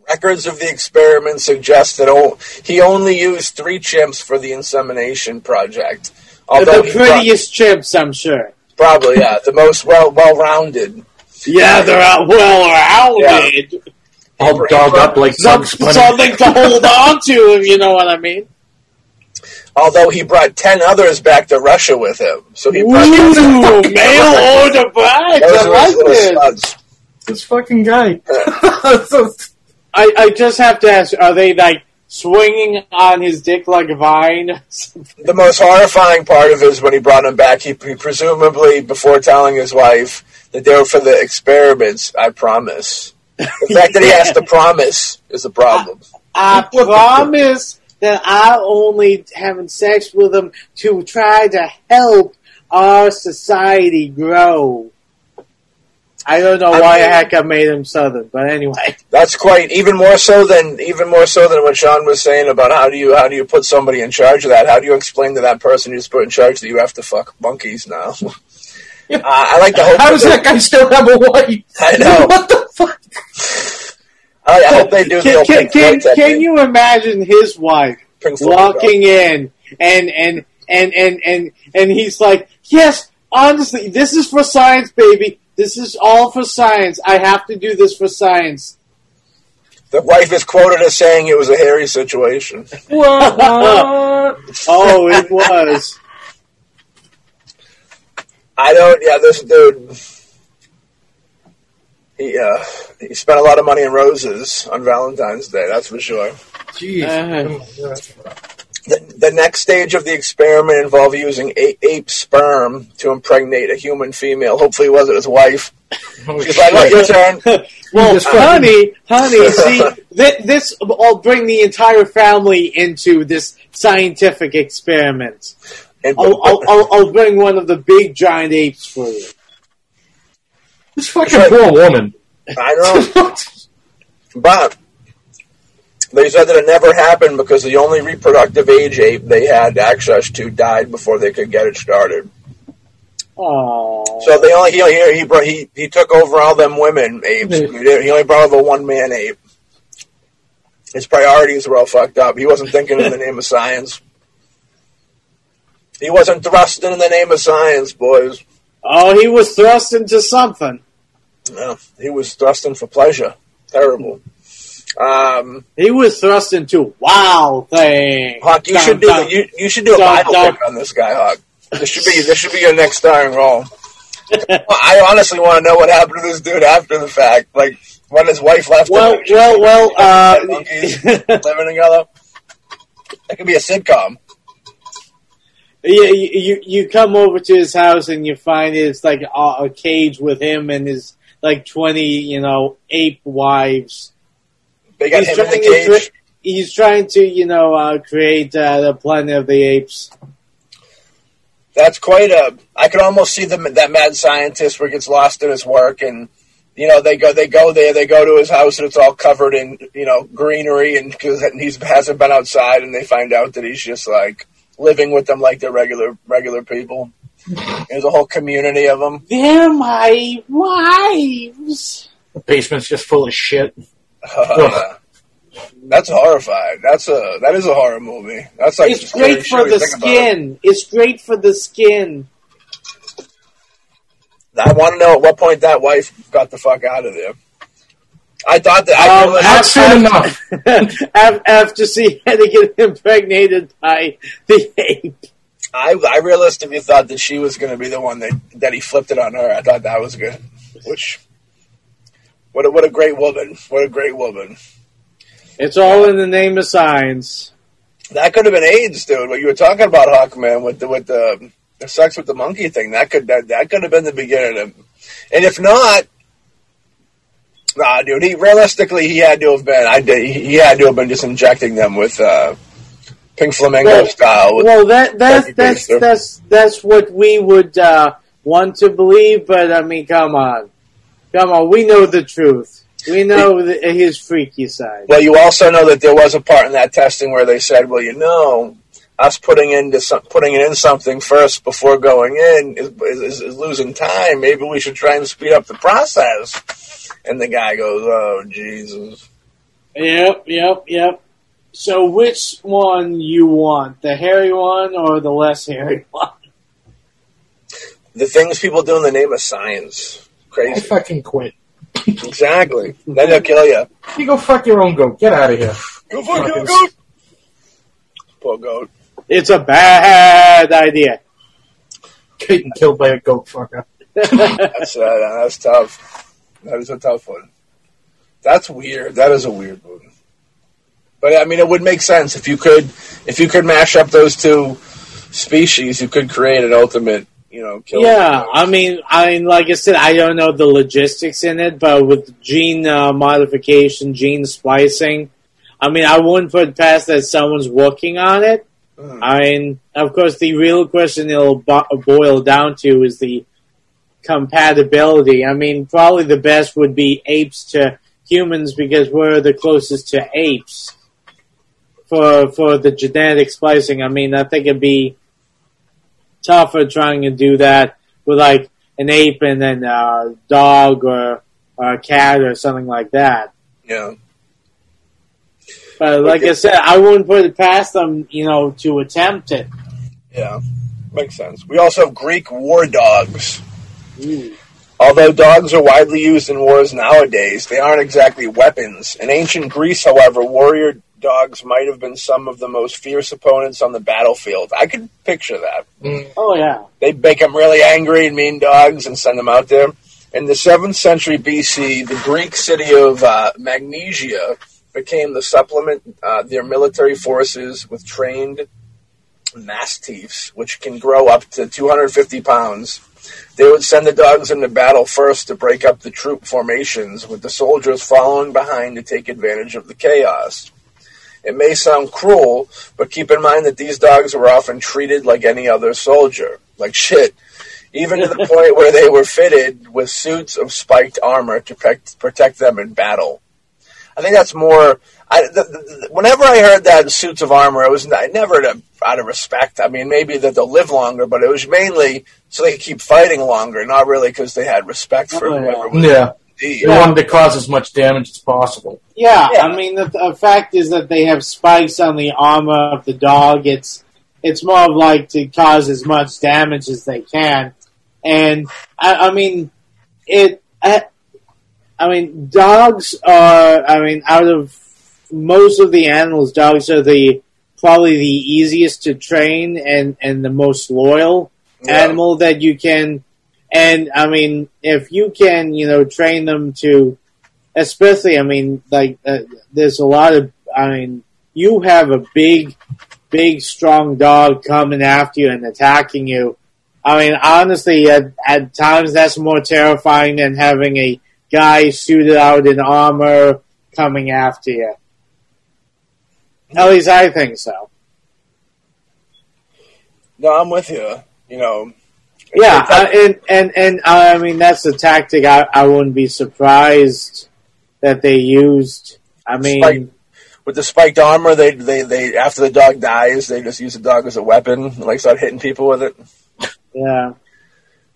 [SPEAKER 3] Records of the experiment suggest that o- he only used three chimps for the insemination project. Although
[SPEAKER 5] the
[SPEAKER 3] he pro-
[SPEAKER 5] prettiest chimps, I'm sure.
[SPEAKER 3] probably, yeah, the most well well rounded.
[SPEAKER 5] Yeah, they're out well rounded.
[SPEAKER 4] All dogged up like
[SPEAKER 5] Some- Something to hold on to, if you know what I mean.
[SPEAKER 3] Although he brought ten others back to Russia with him, so he
[SPEAKER 5] Ooh,
[SPEAKER 3] brought
[SPEAKER 5] mail order bags. I like
[SPEAKER 3] little
[SPEAKER 5] this.
[SPEAKER 4] This fucking guy.
[SPEAKER 5] I, I just have to ask: Are they like swinging on his dick like a vine?
[SPEAKER 3] The most horrifying part of it is when he brought him back. He, he presumably, before telling his wife that they were for the experiments, I promise. The fact that he has to promise is a problem.
[SPEAKER 5] I promise that I only having sex with him to try to help our society grow. I don't know
[SPEAKER 3] I
[SPEAKER 5] why the heck I made him southern, but anyway.
[SPEAKER 3] That's quite even more so than even more so than what Sean was saying about how do you how do you put somebody in charge of that? How do you explain to that person you just put in charge that you have to fuck monkeys now? uh, I like the hope.
[SPEAKER 4] How does
[SPEAKER 3] that
[SPEAKER 4] guy still have a wife?
[SPEAKER 3] I know.
[SPEAKER 4] What the fuck?
[SPEAKER 3] I, I hope they do the
[SPEAKER 5] Can,
[SPEAKER 3] old
[SPEAKER 5] can, can, can you imagine his wife walking in and and and and and and he's like, "Yes, honestly, this is for science, baby. This is all for science. I have to do this for science.
[SPEAKER 3] The wife is quoted as saying it was a hairy situation.
[SPEAKER 4] What?
[SPEAKER 5] Oh, it was.
[SPEAKER 3] I don't. Yeah, this dude. He uh, he spent a lot of money in roses on Valentine's Day. That's for sure.
[SPEAKER 4] Jeez.
[SPEAKER 5] Uh,
[SPEAKER 3] The, the next stage of the experiment involved using a- ape sperm to impregnate a human female. Hopefully, it wasn't his wife.
[SPEAKER 4] Oh,
[SPEAKER 3] She's like, your turn."
[SPEAKER 5] well, honey, honey, see, th- this will bring the entire family into this scientific experiment.
[SPEAKER 3] And
[SPEAKER 5] I'll, I'll, I'll, I'll bring one of the big giant apes for you.
[SPEAKER 4] This fucking poor woman.
[SPEAKER 3] I know, but they said that it never happened because the only reproductive age ape they had access to died before they could get it started.
[SPEAKER 5] Aww.
[SPEAKER 3] So they only he he he, brought, he, he took over all them women apes. He, only brought over one man ape. His priorities were all fucked up. He wasn't thinking in the name of science. He wasn't thrusting in the name of science, boys.
[SPEAKER 5] oh, he was thrust into something.
[SPEAKER 3] No, he was thrusting for pleasure. Terrible. Um,
[SPEAKER 5] He was thrust into wow thing.
[SPEAKER 3] Hawk, you
[SPEAKER 5] Dun,
[SPEAKER 3] should do
[SPEAKER 5] dun.
[SPEAKER 3] you, you should do a
[SPEAKER 5] Dun, dun.
[SPEAKER 3] biopic on this guy, Hawk. This should be this should be your next starring role. I honestly want to know what happened to this dude after the fact. Like when his wife left
[SPEAKER 5] Well,
[SPEAKER 3] him.
[SPEAKER 5] well, well. Uh,
[SPEAKER 3] Monkeys living together. That could be a sitcom.
[SPEAKER 5] Yeah, you, you you come over to his house and you find it's like a, a cage with him and his like twenty, you know, ape wives.
[SPEAKER 3] They got
[SPEAKER 5] He's
[SPEAKER 3] him in the
[SPEAKER 5] trying to
[SPEAKER 3] cage.
[SPEAKER 5] cre- he's trying to, you know, uh, create uh, the planet of the apes.
[SPEAKER 3] That's quite a. I could almost see the, that mad scientist where he gets lost in his work, and you know they go they go there, they go to his house, and it's all covered in you know greenery, and because he hasn't been outside, and they find out that he's just like living with them like they're regular regular people. There's a whole community of them.
[SPEAKER 5] They're my wives.
[SPEAKER 4] The basement's just full of shit.
[SPEAKER 3] That's horrifying. That's a that is a horror movie. That's like
[SPEAKER 5] It's great for the
[SPEAKER 3] about it.
[SPEAKER 5] skin. It's great for the skin.
[SPEAKER 3] I want to know at what point that wife got the fuck out of there. I thought that I
[SPEAKER 5] Um,
[SPEAKER 4] Not soon enough.
[SPEAKER 5] After she had to get impregnated by the ape.
[SPEAKER 3] I, I realistically thought that she was going to be the one that, that he flipped it on her. I thought that was good. Which, what a, what a great woman. What a great woman.
[SPEAKER 5] It's all in the name of science.
[SPEAKER 3] That could have been AIDS, dude. What you were talking about, Hawkman, with the with the, the sex with the monkey thing. That could that, that could have been the beginning of. And if not, nah, dude. He realistically he had to have been. I did. He, had to have been just injecting them with uh, pink flamingo
[SPEAKER 5] Well-
[SPEAKER 3] style.
[SPEAKER 5] Well, that that's
[SPEAKER 3] Turkey
[SPEAKER 5] that's that's that's what we would uh, want to believe. But I mean, come on, come on. We know the truth. We know the, his freaky side.
[SPEAKER 3] Well, you also know that there was a part in that testing where they said, "Well, you know, us putting into some, putting it in something first before going in is, is, is losing time. Maybe we should try and speed up the process." And the guy goes, "Oh, Jesus."
[SPEAKER 5] Yep, yep, yep. So, which one you want, the hairy one or the less hairy one?
[SPEAKER 3] The things people do in the name of science,
[SPEAKER 4] I
[SPEAKER 3] crazy.
[SPEAKER 4] fucking quit.
[SPEAKER 3] exactly. Then they'll kill you.
[SPEAKER 4] You go fuck your own goat. Get out of here.
[SPEAKER 3] Go fuck your goat. Poor goat.
[SPEAKER 5] It's a bad idea.
[SPEAKER 4] Getting killed by a goat fucker.
[SPEAKER 3] That's uh, that's tough. That is a tough one. That's weird. That is a weird one. But I mean, it would make sense if you could if you could mash up those two species, you could create an ultimate, you know.
[SPEAKER 5] Yeah, I mean, I mean, like I said, I don't know the logistics in it, but with gene uh, modification, gene splicing, I mean, I wouldn't put past that someone's working on it.
[SPEAKER 3] Mhm.
[SPEAKER 5] I mean, of course, the real question it'll bo- boil down to is the compatibility. I mean, probably the best would be apes to humans because we're the closest to apes for for the genetic splicing. I mean, I think it'd be tougher trying to do that with like an ape and then a dog or, or a cat or something like that.
[SPEAKER 3] yeah.
[SPEAKER 5] But like I said, I wouldn't put it past them, you know, to attempt it.
[SPEAKER 3] Yeah. Makes sense. We also have Greek war dogs.
[SPEAKER 5] Ooh.
[SPEAKER 3] Although dogs are widely used in wars nowadays, they aren't exactly weapons. In ancient Greece, however, warrior dogs might have been some of the most fierce opponents on the battlefield. I could picture that.
[SPEAKER 5] Oh yeah.
[SPEAKER 3] They'd make them really angry and mean dogs and send them out there. In the 7th century BC, the Greek city of uh, Magnesia became the supplement uh, their military forces with trained mastiffs, which can grow up to 250 pounds. They would send the dogs into battle first to break up the troop formations, with the soldiers following behind to take advantage of the chaos. It may sound cruel, but keep in mind that these dogs were often treated like any other soldier. Like shit. Even to the point where they were fitted with suits of spiked armor to protect, protect them in battle. I think that's more. I, the, the, whenever I heard that suits of armor, it was not, never to, out of respect. I mean, maybe that they'll live longer, but it was mainly so they could keep fighting longer, not really because they had respect for
[SPEAKER 5] Oh, yeah.
[SPEAKER 3] whoever was
[SPEAKER 4] Yeah.
[SPEAKER 3] The
[SPEAKER 4] They wanted to cause as much damage as possible.
[SPEAKER 5] Yeah,
[SPEAKER 3] Yeah.
[SPEAKER 5] I mean the, the fact is that they have spikes on the armor of the dog. It's it's more of like to cause as much damage as they can, and I, I mean it. I, I mean dogs are. I mean out of most of the animals, dogs are the probably the easiest to train and and the most loyal
[SPEAKER 3] Yeah.
[SPEAKER 5] animal that you can. And I mean, if you can, you know, train them to especially, I mean, like, uh, there's a lot of, I mean, you have a big, big, strong dog coming after you and attacking you. I mean, honestly, at, at times that's more terrifying than having a guy suited out in armor coming after you. At least I think so.
[SPEAKER 3] No, I'm with you. You know,
[SPEAKER 5] Yeah, uh, and and and I mean that's a tactic. I, I wouldn't be surprised that they used. I mean,
[SPEAKER 3] Spike. with the spiked armor, they, they they after the dog dies, they just use the dog as a weapon, and, like start hitting people with it.
[SPEAKER 5] yeah.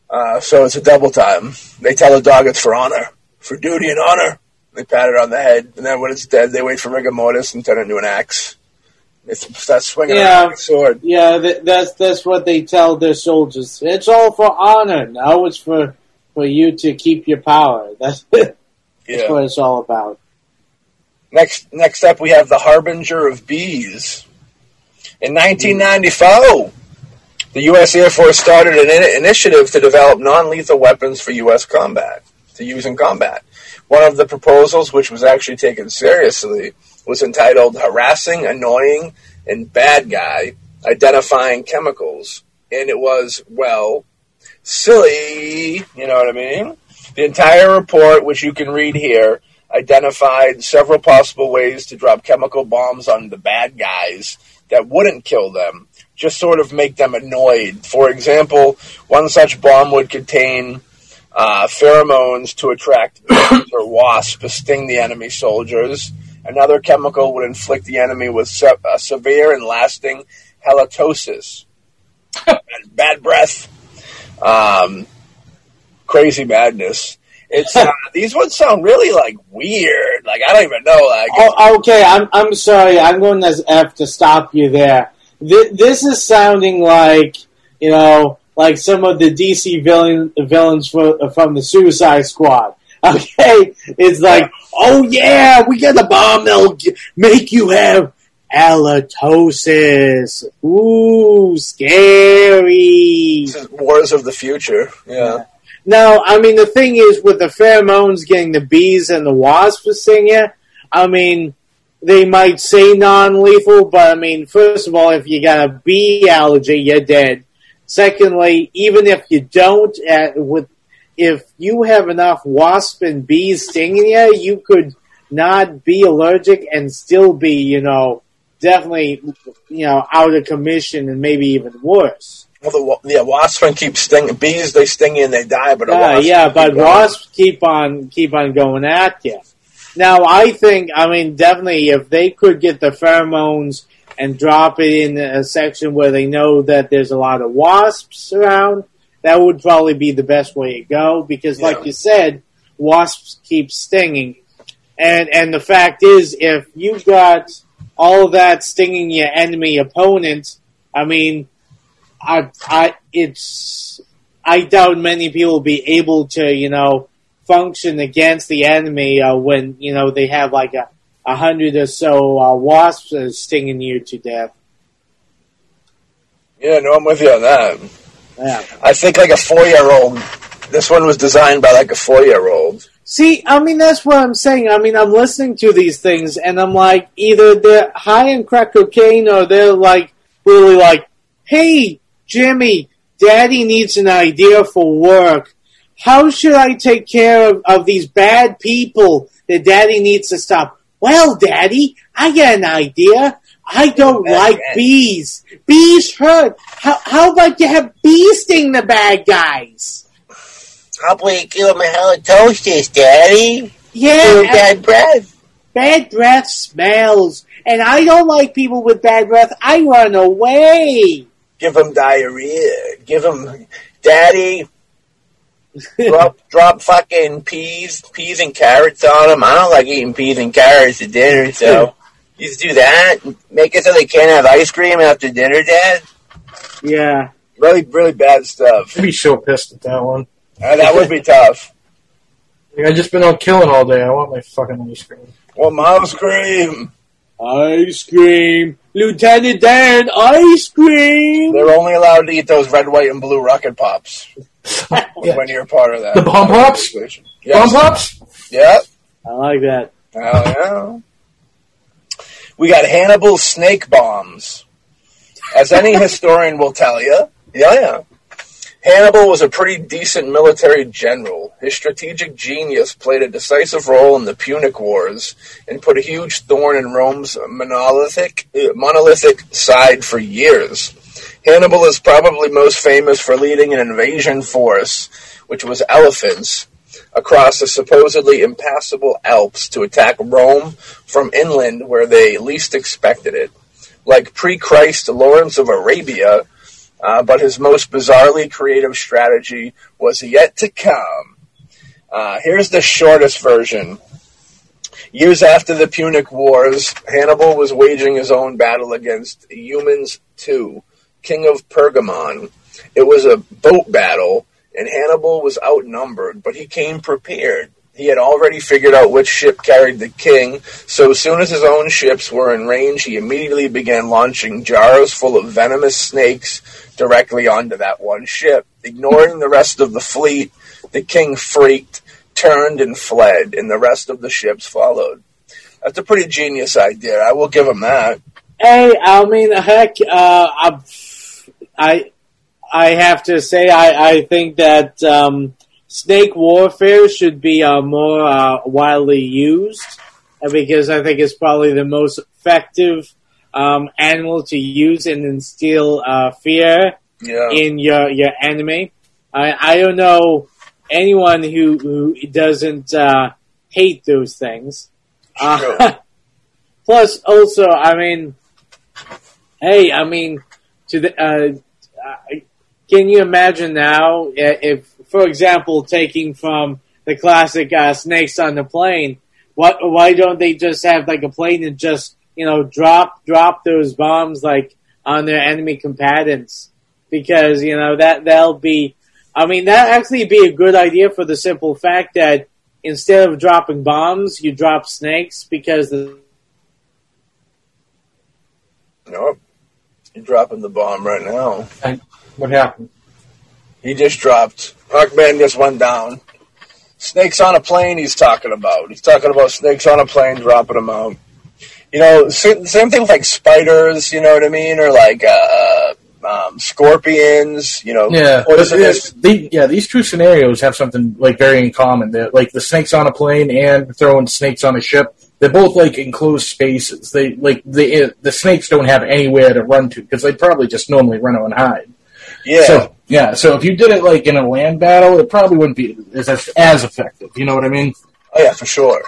[SPEAKER 3] Uh, so it's a double time. They tell the dog it's for honor, for duty and honor. They pat it on the head, and then when it's dead, they wait for rigor mortis and turn it into an axe. Start swinging
[SPEAKER 5] Yeah.
[SPEAKER 3] a sword.
[SPEAKER 5] Yeah, th- that's that's what they tell their soldiers. It's all for honor. Now it's for for you to keep your power. That's, that's
[SPEAKER 3] Yeah.
[SPEAKER 5] what it's all about.
[SPEAKER 3] Next, next up, we have the Harbinger of Bees. In 1994, the U.S. Air Force started an in- initiative to develop non-lethal weapons for U.S. combat, to use in combat. One of the proposals, which was actually taken seriously, was entitled Harassing, Annoying, and Bad Guy, Identifying Chemicals. And it was, well, silly, you know what I mean? The entire report, which you can read here, identified several possible ways to drop chemical bombs on the bad guys that wouldn't kill them, just sort of make them annoyed. For example, one such bomb would contain uh, pheromones to attract or wasps to sting the enemy soldiers. Another chemical would inflict the enemy with se- uh, severe and lasting halitosis, bad, bad breath, um, crazy madness. It's uh, these would sound really like weird. Like I don't even know. Like
[SPEAKER 5] Oh, okay, I'm I'm sorry. I'm going to have to stop you there. Th- this is sounding like you know, like some of the DC villain villains for, from the Suicide Squad. Okay, it's like, oh yeah, we got the bomb that'll make you have halitosis. Ooh, scary.
[SPEAKER 3] Wars of the Future. Yeah.
[SPEAKER 5] Now, I mean, the thing is, with the pheromones getting the bees and the wasps in you, I mean, they might say non-lethal, but I mean, first of all, if you got a bee allergy, you're dead. Secondly, even if you don't, uh, with if you have enough wasp and bees stinging you, you could not be allergic and still be, you know, definitely, you know, out of commission and maybe even worse.
[SPEAKER 3] Well, the yeah, wasps can keep stinging. Bees they sting you and they die, but a
[SPEAKER 5] Yeah,
[SPEAKER 3] wasp
[SPEAKER 5] yeah,
[SPEAKER 3] can
[SPEAKER 5] but
[SPEAKER 3] going.
[SPEAKER 5] wasps keep on keep on going at you. Now, I think, I mean, definitely, if they could get the pheromones and drop it in a section where they know that there's a lot of wasps around, that would probably be the best way to go. Because,
[SPEAKER 3] Yeah.
[SPEAKER 5] like you said, wasps keep stinging, and and the fact is, if you've got all of that stinging your enemy opponent, I mean, I, I, it's, I doubt many people will be able to, you know, function against the enemy uh, when you know they have like a, a hundred or so uh, wasps stinging you to death.
[SPEAKER 3] Yeah, no, I'm with you on that.
[SPEAKER 5] Yeah.
[SPEAKER 3] I think like a four year old. This one was designed by like a four year old.
[SPEAKER 5] See, I mean, that's what I'm saying. I mean, I'm listening to these things, and I'm like, either they're high in crack cocaine, or they're like, really like, hey, Jimmy, Daddy needs an idea for work. How should I take care of, of these bad people that Daddy needs to stop? Well, Daddy, I got an idea. I don't like
[SPEAKER 3] guy.
[SPEAKER 5] bees. Bees hurt. How, how about you have bees sting the bad guys?
[SPEAKER 3] You give a halitosis, Daddy?
[SPEAKER 5] Yeah,
[SPEAKER 3] bad breath.
[SPEAKER 5] bad breath smells. And I don't like people with bad breath. I run away.
[SPEAKER 3] Give them diarrhea. Give them, Daddy. drop, drop fucking peas, peas and carrots on them. I don't like eating peas and carrots at dinner, so you do that. Make it so they can't have ice cream after dinner, Dad.
[SPEAKER 5] Yeah.
[SPEAKER 3] Really, really bad stuff.
[SPEAKER 4] I'd be so pissed at that one.
[SPEAKER 3] Uh, that would be tough.
[SPEAKER 4] Like, I've just been out killing all day. I want my fucking ice cream.
[SPEAKER 3] Well, mouse cream.
[SPEAKER 5] Ice cream. Lieutenant Dan, ice cream.
[SPEAKER 3] They're only allowed to eat those red, white, and blue rocket pops
[SPEAKER 4] Yeah.
[SPEAKER 3] when you're part of that.
[SPEAKER 4] The bomb pops?
[SPEAKER 3] Yes.
[SPEAKER 4] Bomb pops?
[SPEAKER 3] Yep.
[SPEAKER 5] I like that.
[SPEAKER 3] Hell yeah. We got Hannibal snake bombs. As any historian will tell you, yeah, yeah. Hannibal was a pretty decent military general. His strategic genius played a decisive role in the Punic Wars and put a huge thorn in Rome's monolithic, uh, monolithic side for years. Hannibal is probably most famous for leading an invasion force, which was elephants, across the supposedly impassable Alps to attack Rome from inland where they least expected it. Like pre-Christ Lawrence of Arabia, uh, but his most bizarrely creative strategy was yet to come. Uh, here's the shortest version. Years after the Punic Wars, Hannibal was waging his own battle against Eumenes II, king of Pergamon. It was a boat battle, and Hannibal was outnumbered, but he came prepared. He had already figured out which ship carried the king, so as soon as his own ships were in range, he immediately began launching jars full of venomous snakes directly onto that one ship. Ignoring the rest of the fleet, the king freaked, turned, and fled, and the rest of the ships followed. That's a pretty genius idea. I will give him that.
[SPEAKER 5] Hey, I mean, heck, uh, I, I, have to say, I, I think that um, snake warfare should be uh, more uh, widely used uh, because I think it's probably the most effective um, animal to use and instill uh, fear
[SPEAKER 3] Yeah.
[SPEAKER 5] in your your enemy. I I don't know anyone who who doesn't uh, hate those things.
[SPEAKER 3] Sure.
[SPEAKER 5] plus, also, I mean, hey, I mean, to the uh, uh, can you imagine now if, for example, taking from the classic uh, snakes on the plane? What? Why don't they just have like a plane and just you know drop drop those bombs like on their enemy combatants? Because you know that that'll be. I mean, that actually be a good idea for the simple fact that instead of dropping bombs, you drop snakes because the
[SPEAKER 3] Nope. You're dropping the bomb right now.
[SPEAKER 4] What happened?
[SPEAKER 3] He just dropped. Hawkman just went down. Snakes on a plane. He's talking about. He's talking about snakes on a plane, dropping them out. You know, same thing with like spiders. You know what I mean, or like uh, um, scorpions. You know,
[SPEAKER 4] Yeah, but
[SPEAKER 3] poisonous.
[SPEAKER 4] the, yeah. These two scenarios have something like very in common. They're, like the snakes on a plane and throwing snakes on a ship. They're both like enclosed spaces. They like the the snakes don't have anywhere to run to because they'd probably just normally run out and hide.
[SPEAKER 3] Yeah,
[SPEAKER 4] So yeah, so if you did it like in a land battle, it probably wouldn't be as as effective. You know what I mean?
[SPEAKER 3] Oh yeah, for sure.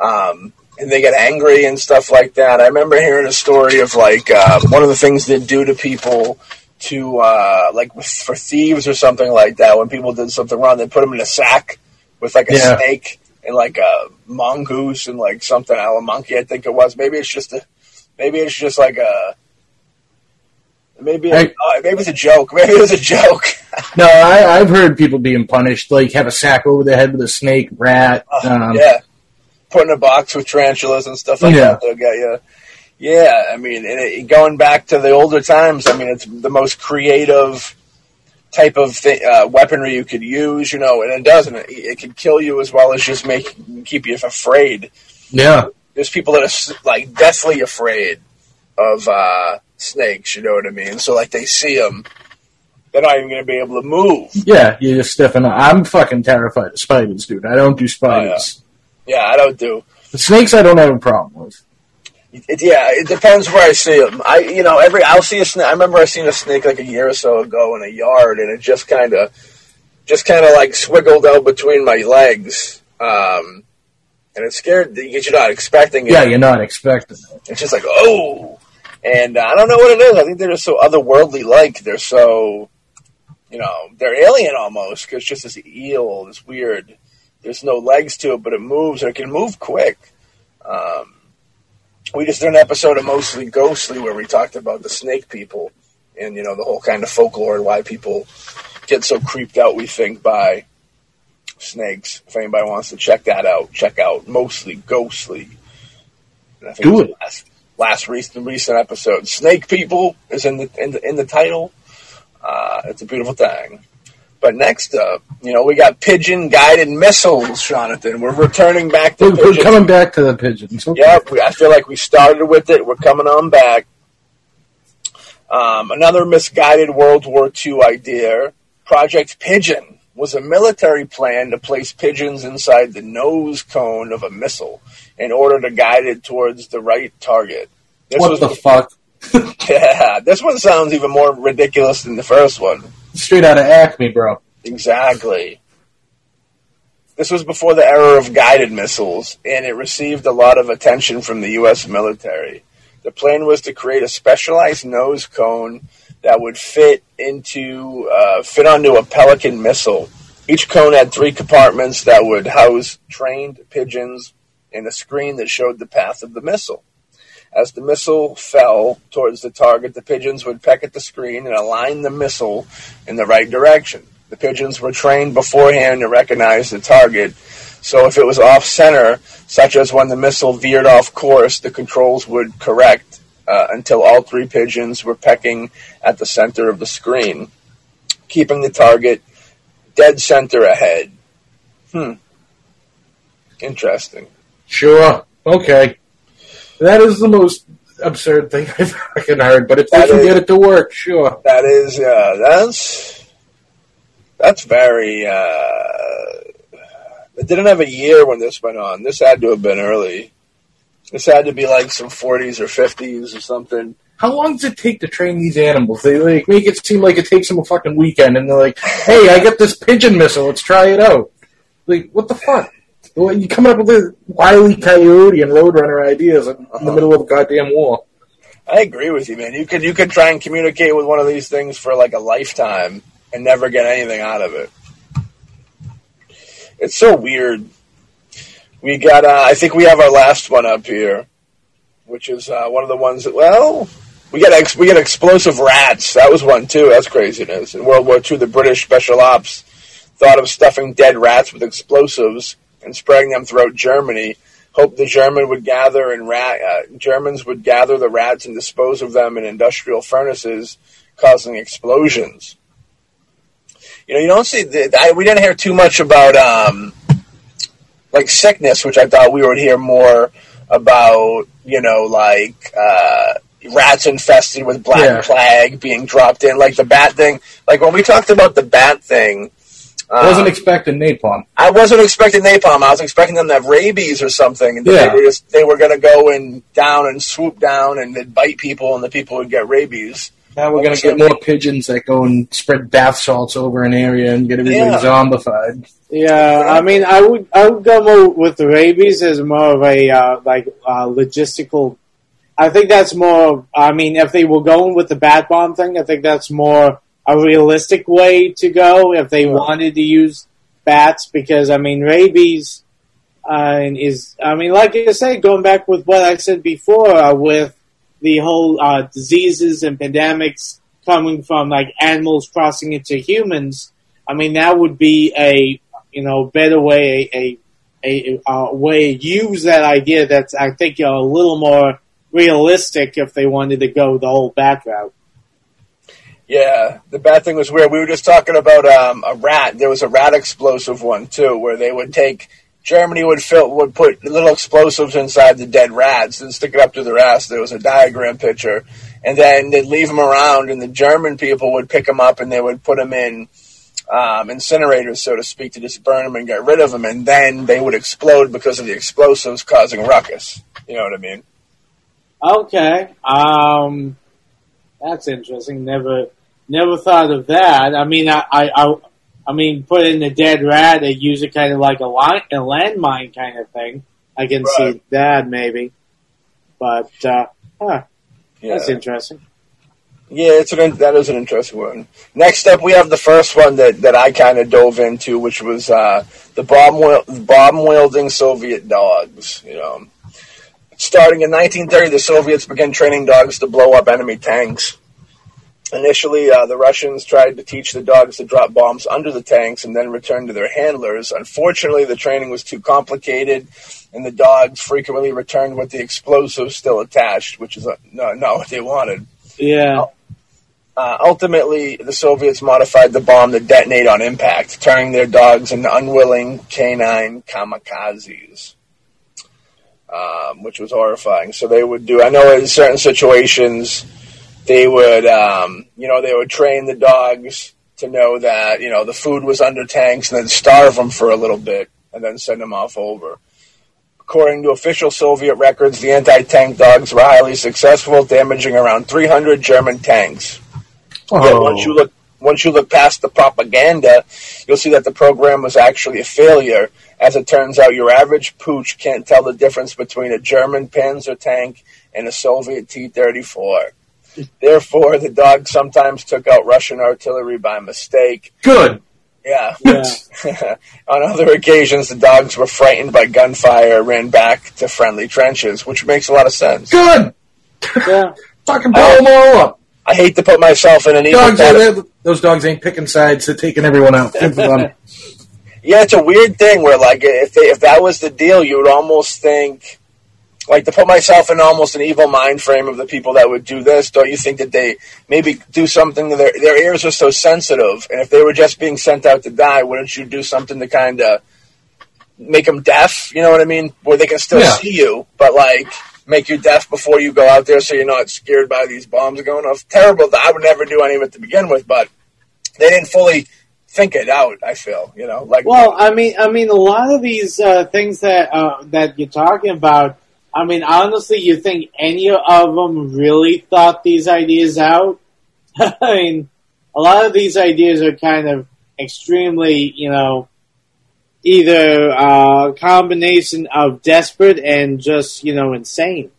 [SPEAKER 3] Um, and they get angry and stuff like that. I remember hearing a story of like uh, one of the things they do to people to uh, like for thieves or something like that. When people did something wrong, they put them in a sack with like a
[SPEAKER 4] Yeah.
[SPEAKER 3] snake and like a mongoose and like something, a monkey. I think it was. Maybe it's just a. Maybe it's just like a. Maybe
[SPEAKER 4] Hey.
[SPEAKER 3] uh, maybe it's a joke. Maybe it was a joke.
[SPEAKER 4] No, I, I've heard people being punished, like have a sack over their head with a snake, rat. Um,
[SPEAKER 3] yeah, put in a box with tarantulas and stuff like
[SPEAKER 4] Yeah.
[SPEAKER 3] that. They'll get you. Yeah, I mean, and it, going back to the older times, I mean, it's the most creative type of uh, weaponry you could use, you know, and it doesn't. It, it can kill you as well as just make keep you afraid.
[SPEAKER 4] yeah.
[SPEAKER 3] There's people that are like deathly afraid of uh, snakes. You know what I mean? So like they see them, they're not even going to be able to move.
[SPEAKER 4] Yeah, you just stiffen up. I'm fucking terrified of spiders, dude. I don't do spiders.
[SPEAKER 3] Yeah, I don't do.
[SPEAKER 4] The snakes I don't have a problem with.
[SPEAKER 3] It, yeah, it depends where I see them. I, you know, every I'll see a snake. I remember I seen a snake like a year or so ago in a yard, and it just kind of, just kind of like swiggled out between my legs, um, and it scared because you're not expecting it.
[SPEAKER 4] Yeah, you're not expecting it.
[SPEAKER 3] It's just like oh, and uh, I don't know what it is. I think they're just so otherworldly. Like they're so, you know, they're alien almost because just this eel, this weird. There's no legs to it, but it moves and it can move quick. Um, we just did an episode of mostly ghostly where we talked about the snake people and you know the whole kind of folklore and why people get so creeped out. We think by snakes. If anybody wants to check that out, check out mostly ghostly. And I think
[SPEAKER 4] Do
[SPEAKER 3] the Last, last recent recent episode, snake people is in the in the, in the title. Uh, it's a beautiful thing. But next up, you know, we got pigeon guided missiles, Jonathan. We're returning back to
[SPEAKER 4] We're, we're coming back to the pigeons. Okay.
[SPEAKER 3] Yep, we, I feel like we started with it. We're coming on back. Um, another misguided World War II idea, Project Pigeon, was a military plan to place pigeons inside the nose cone of a missile in order to guide it towards the right target. This
[SPEAKER 4] What the fuck?
[SPEAKER 3] yeah, this one sounds even more ridiculous than the first one.
[SPEAKER 4] Straight out of Acme, bro.
[SPEAKER 3] Exactly. This was before the era of guided missiles, and it received a lot of attention from the U.S. military. The plan was to create a specialized nose cone that would fit into uh, fit onto a Pelican missile. Each cone had three compartments that would house trained pigeons and a screen that showed the path of the missile. As the missile fell towards the target, the pigeons would peck at the screen and align the missile in the right direction. The pigeons were trained beforehand to recognize the target, so if it was off center, such as when the missile veered off course, the controls would correct uh, until all three pigeons were pecking at the center of the screen, keeping the target dead center ahead. Hmm. Interesting.
[SPEAKER 4] Sure. Okay. That is the most absurd thing I've fucking heard, but if they
[SPEAKER 3] That
[SPEAKER 4] can
[SPEAKER 3] is-
[SPEAKER 4] get it to work, sure.
[SPEAKER 3] That is, uh, that's that's very. Uh, it didn't have a year when this went on. This had to have been early. This had to be like some 40s or 50s or something.
[SPEAKER 4] How long does it take to train these animals? They like make it seem like it takes them a fucking weekend, and they're like, "Hey, I got this pigeon missile. Let's try it out." Like, what the fuck? Well, you coming up with a wily coyote and roadrunner ideas in, in the middle of a goddamn war?
[SPEAKER 3] I agree with you, man. You could you could try and communicate with one of these things for like a lifetime and never get anything out of it. It's so weird. We got. Uh, I think we have our last one up here, which is uh, one of the ones that. Well, we got ex- we got explosive rats. That was one too. That's craziness. In World War II, the British special ops thought of stuffing dead rats with explosives and spreading them throughout Germany. Hoped the German would gather and rat uh, Germans would gather the rats and dispose of them in industrial furnaces, causing explosions. You know, you don't see. The, I, we didn't hear too much about um, like sickness, which I thought we would hear more about. You know, like uh, rats infested with black
[SPEAKER 4] Yeah.
[SPEAKER 3] plague being dropped in, like the bat thing. Like when we talked about the bat thing.
[SPEAKER 4] I wasn't
[SPEAKER 3] um,
[SPEAKER 4] expecting napalm.
[SPEAKER 3] I wasn't expecting napalm. I was expecting them to have rabies or something. And
[SPEAKER 4] Yeah.
[SPEAKER 3] they were just they were going to go and down and swoop down and they'd bite people, and the people would get rabies.
[SPEAKER 4] Now we're gonna get more pigeons that go and spread bath salts over an area and get everybody
[SPEAKER 3] Yeah.
[SPEAKER 4] zombified.
[SPEAKER 5] Yeah, I mean, I would I would go more with the rabies as more of a uh, like uh, logistical. I think that's more. I mean, if they were going with the bat bomb thing, I think that's more a realistic way to go. If they wanted to use bats, because I mean, rabies uh, is. I mean, like I said, going back with what I said before, uh, with the whole uh, diseases and pandemics coming from like animals crossing into humans, I mean that would be a you know better way a a, a, way to use that idea. That's I think a little more realistic if they wanted to go the whole back route.
[SPEAKER 3] Yeah, the bad thing was weird. We were just talking about um, a rat. There was a rat explosive one too, where they would take Germany would fill would put little explosives inside the dead rats and stick it up to their ass. There was a diagram picture, and then they'd leave them around, and the German people would pick them up and they would put them in um, incinerators, so to speak, to just burn them and get rid of them, and then they would explode because of the explosives causing ruckus. You know what I mean?
[SPEAKER 5] Okay, um, that's interesting. Never never thought of that. I mean, I I, I, I mean, put in a dead rat, they use it kind of like a, line, a landmine kind of thing. I can
[SPEAKER 3] Right.
[SPEAKER 5] see that maybe, but uh, huh,
[SPEAKER 3] Yeah.
[SPEAKER 5] that's interesting.
[SPEAKER 3] Yeah, it's an that is an interesting one. Next up, we have the first one that, that I kind of dove into, which was uh, the bomb bomb wielding Soviet dogs. You know, starting in 1930, the Soviets began training dogs to blow up enemy tanks. Initially, uh, the Russians tried to teach the dogs to drop bombs under the tanks and then return to their handlers. Unfortunately, the training was too complicated, and the dogs frequently returned with the explosives still attached, which is uh, no, not what they wanted.
[SPEAKER 5] Yeah,
[SPEAKER 3] Uh, ultimately, the Soviets modified the bomb to detonate on impact, turning their dogs into unwilling canine kamikazes, um, which was horrifying. So they would do. I know in certain situations, they would, um, you know, they would train the dogs to know that you know the food was under tanks, and then starve them for a little bit, and then send them off over. According to official Soviet records, the anti-tank dogs were highly successful, damaging around 300 German tanks.
[SPEAKER 4] Oh.
[SPEAKER 3] once you look once you look past the propaganda, you'll see that the program was actually a failure. As it turns out, your average pooch can't tell the difference between a German Panzer tank and a Soviet T-34. Therefore, the dog sometimes took out Russian artillery by mistake.
[SPEAKER 4] Good.
[SPEAKER 3] Yeah.
[SPEAKER 5] yeah.
[SPEAKER 3] On other occasions, the dogs were frightened by gunfire and ran back to friendly trenches, which makes a lot of sense.
[SPEAKER 4] Good.
[SPEAKER 5] yeah.
[SPEAKER 4] Fucking blow them all up.
[SPEAKER 3] I hate to put myself in an evil
[SPEAKER 4] Dogs,
[SPEAKER 3] category.
[SPEAKER 4] are, those dogs ain't picking sides. They're taking everyone out. Good for them.
[SPEAKER 3] Yeah, it's a weird thing where like if they, if that was the deal, you would almost think like to put myself in almost an evil mind frame of the people that would do this. Don't you think that they maybe do something? Their their ears are so sensitive, and if they were just being sent out to die, wouldn't you do something to kind of make them deaf? You know what I mean? Where they can still
[SPEAKER 4] Yeah.
[SPEAKER 3] see you, but like make you deaf before you go out there, so you're not scared by these bombs going off. Terrible. I would never do any of it to begin with, but they didn't fully think it out. I feel, you know, like
[SPEAKER 5] Well, I mean, I mean, a lot of these uh, things that uh, that you're talking about. I mean, honestly, you think any of them really thought these ideas out? I mean, a lot of these ideas are kind of extremely, you know, either a combination of desperate and just, you know, insane.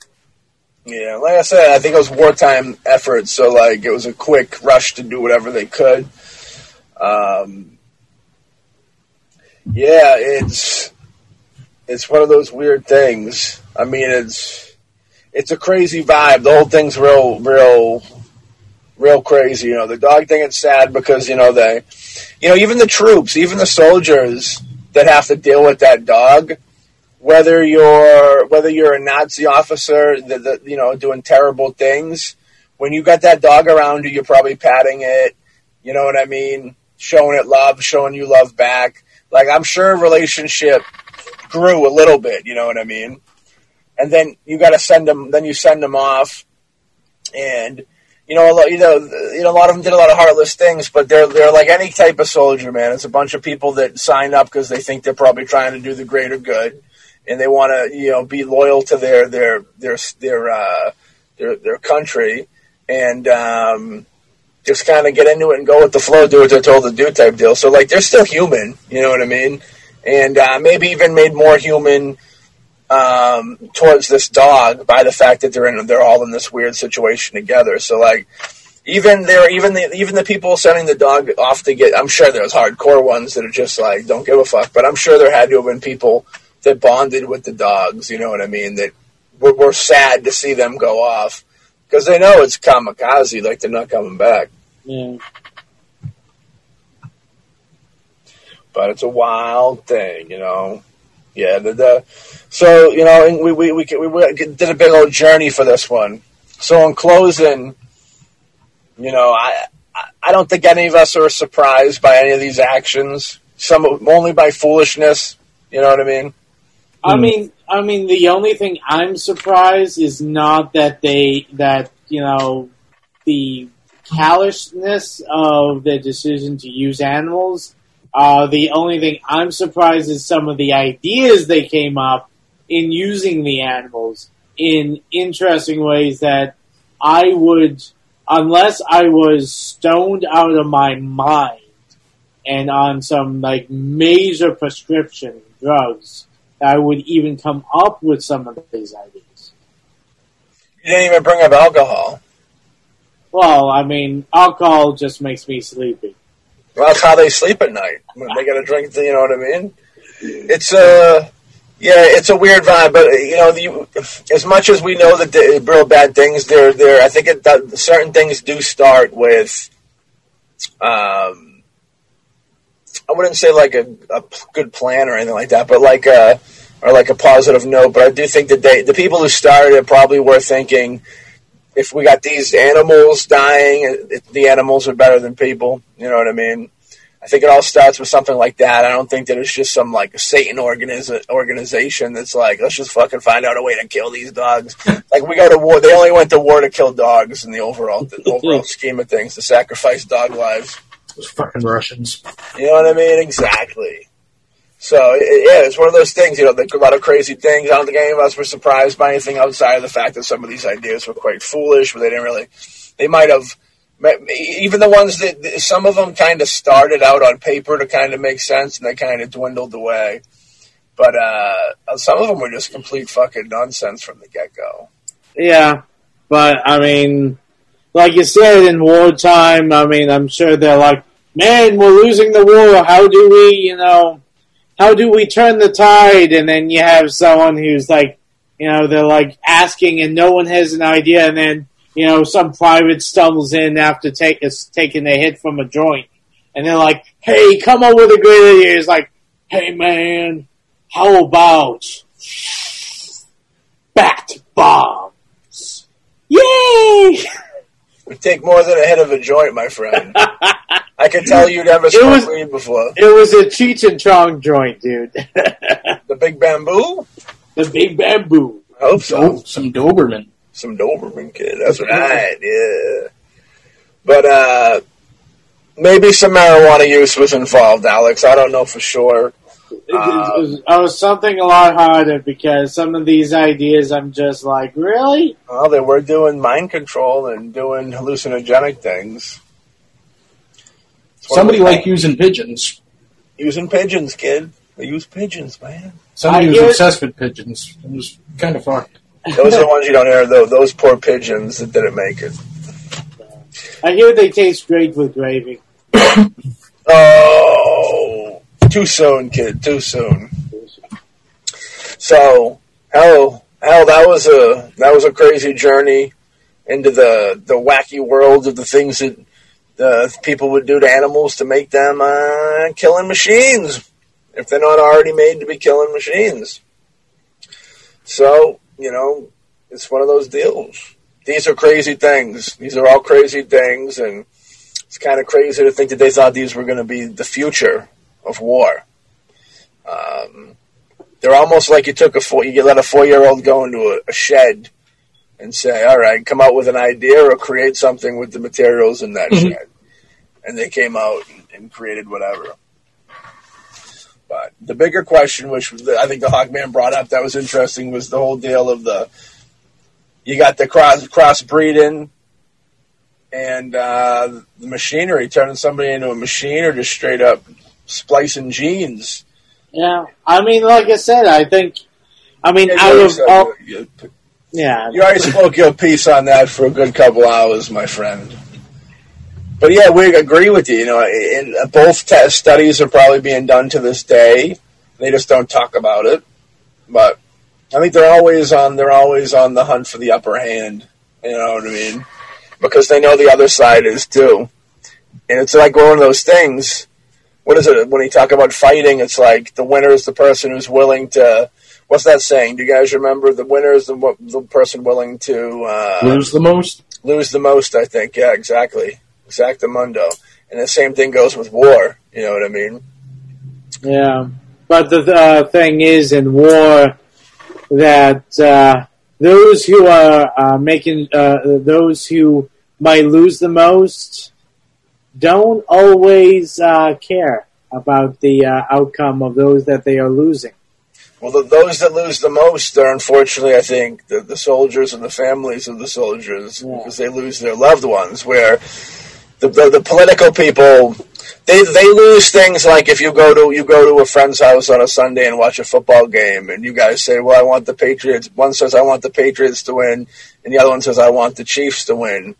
[SPEAKER 3] Yeah, like I said, I think it was wartime effort, so like it was a quick rush to do whatever they could. Um, yeah, it's it's one of those weird things. I mean, it's it's a crazy vibe. The whole thing's real, real, real crazy. You know, the dog thing It's sad because you know they, you know, even the troops, even the soldiers that have to deal with that dog whether you're whether you're a Nazi officer that, you know doing terrible things, when you got that dog around you, you're probably patting it. You know what I mean? Showing it love, showing you love back. Like I'm sure a relationship grew a little bit. You know what I mean? And then you got to send them. Then you send them off, and you know, a lot, you know, you know, a lot of them did a lot of heartless things, but they're they're like any type of soldier, man. It's a bunch of people that signed up because they think they're probably trying to do the greater good, and they want to, you know, be loyal to their their their their uh, their their country, and um, just kind of get into it and go with the flow, do what they're told to do, type deal. So like, they're still human, you know what I mean? And uh, maybe even made more human um, towards this dog by the fact that they're in they're all in this weird situation together. So like even there even the even the people sending the dog off to get I'm sure there's hardcore ones that are just like don't give a fuck, but I'm sure there had to have been people that bonded with the dogs, you know what I mean, that were, were sad to see them go off because they know it's kamikaze, like they're not coming back.
[SPEAKER 5] Yeah.
[SPEAKER 3] But it's a wild thing, you know. Yeah, the, the so you know, and we we we, we we did a big old journey for this one. So in closing, you know, I I- I don't think any of us are surprised by any of these actions. Some only by foolishness. You know what I mean?
[SPEAKER 5] I
[SPEAKER 4] Hmm.
[SPEAKER 5] mean, I mean, the only thing I'm surprised is not that they that you know the callousness of the decision to use animals. Uh, the only thing I'm surprised is some of the ideas they came up in using the animals in interesting ways that I would, unless I was stoned out of my mind and on some like major prescription drugs, I would even come up with some of these ideas.
[SPEAKER 3] You didn't even bring up alcohol.
[SPEAKER 5] Well, I mean, alcohol just makes me sleepy.
[SPEAKER 3] Well, that's how they sleep at night. When they got to drink. You know what I mean? It's a yeah, it's a weird vibe. But you know, the, as much as we know that the real bad things, there, there. I think it, that certain things do start with. Um, I wouldn't say like a, a good plan or anything like that, but like a or like a positive note. But I do think that they, the people who started it, probably were thinking, if we got these animals dying, the animals are better than people. You know what I mean? I think it all starts with something like that. I don't think that it's just some like Satan organiz- organization that's like, let's just fucking find out a way to kill these dogs. like we go to war. They only went to war to kill dogs in the overall the overall scheme of things, to sacrifice dog lives.
[SPEAKER 4] Those fucking Russians.
[SPEAKER 3] You know what I mean? Exactly. So yeah, it's one of those things. You know, a lot of crazy things. I don't think any of us were surprised by anything outside of the fact that some of these ideas were quite foolish, but they didn't really. They might have. Even the ones that some of them kind of started out on paper to kind of make sense, and they kind of dwindled away. But uh, some of them were just complete fucking nonsense from the get go.
[SPEAKER 5] Yeah, but I mean, like you said, in wartime, I mean, I'm sure they're like, man, we're losing the war. How do we, you know, how do we turn the tide? And then you have someone who's like, you know, they're like asking and no one has an idea. And then, you know, some private stumbles in after take, taking a hit from a joint. And they're like, hey, come up with a great idea. It's like, hey, man, how about bat bombs? Yay!
[SPEAKER 3] It take more than a hit of a joint, my friend. I can tell you never
[SPEAKER 5] It
[SPEAKER 3] smoked
[SPEAKER 5] was-
[SPEAKER 3] weed before.
[SPEAKER 5] It was a Cheech and Chong joint, dude.
[SPEAKER 3] The big bamboo.
[SPEAKER 5] the big bamboo.
[SPEAKER 3] I hope so.
[SPEAKER 4] Oh, some Doberman.
[SPEAKER 3] some Doberman kid. That's right. Yeah. But uh, maybe some marijuana use was involved, Alex. I don't know for sure.
[SPEAKER 5] It, it was, I was something a lot harder because some of these ideas I'm just like, really?
[SPEAKER 3] Well, they were doing mind control and doing hallucinogenic things. It's one
[SPEAKER 4] Somebody like using pigeons.
[SPEAKER 3] using pigeons, kid. They use pigeons, man.
[SPEAKER 4] Somebody
[SPEAKER 5] I
[SPEAKER 4] who's obsessed with pigeons. It was kind of fucked.
[SPEAKER 3] Those are the ones you don't hear. Though those poor pigeons that didn't make it.
[SPEAKER 5] I hear they taste great with gravy.
[SPEAKER 3] Oh, too soon, kid. Too soon. So hell, hell, that was a that was a crazy journey into the the wacky world of the things that uh, people would do to animals to make them uh, killing machines if they're not already made to be killing machines. So you know, it's one of those deals. These are crazy things. These are all crazy things, and it's kind of crazy to think that they thought these were going to be the future of war. Um, they're almost like you took a four, you let a four year old go into a, a shed and say, "All right, come out with an idea or create something with the materials in that
[SPEAKER 4] Mhm.
[SPEAKER 3] shed." And they came out and, and created whatever. But the bigger question, which I think the Hawkman brought up, that was interesting, was the whole deal of the you got the cross crossbreeding and uh, the machinery turning somebody into a machine or just straight up splicing genes.
[SPEAKER 5] Yeah, I mean, like I said, I think, I mean,
[SPEAKER 3] Yeah,
[SPEAKER 5] out of
[SPEAKER 3] said-
[SPEAKER 5] all,
[SPEAKER 3] you-
[SPEAKER 5] yeah,
[SPEAKER 3] you already spoke your piece on that for a good couple hours, my friend. But yeah, we agree with you. You know, in, both studies are probably being done to this day. They just don't talk about it. But I think they're always on. They're always on the hunt for the upper hand. You know what I mean? Because they know the other side is too. and it's like one of those things. What is it when you talk about fighting? It's like the winner is the person who's willing to. What's that saying? Do you guys remember the winner is the, the person willing to uh,
[SPEAKER 4] Lose the most?
[SPEAKER 3] lose the most? I think. Yeah, exactly. Exactamundo. And the same thing goes with war. You know what I mean?
[SPEAKER 5] Yeah, but the uh, thing is in war that uh, those who are uh, making uh, those who might lose the most don't always uh, care about the uh, outcome of those that they are losing.
[SPEAKER 3] Well, the, those that lose the most are unfortunately, I think, the, the soldiers and the families of the soldiers
[SPEAKER 5] Yeah.
[SPEAKER 3] because they lose their loved ones. Where the, the the political people, they they lose things like if you go to you go to a friend's house on a Sunday and watch a football game, and you guys say, "Well, I want the Patriots." One says, "I want the Patriots to win," and the other one says, "I want the Chiefs to win."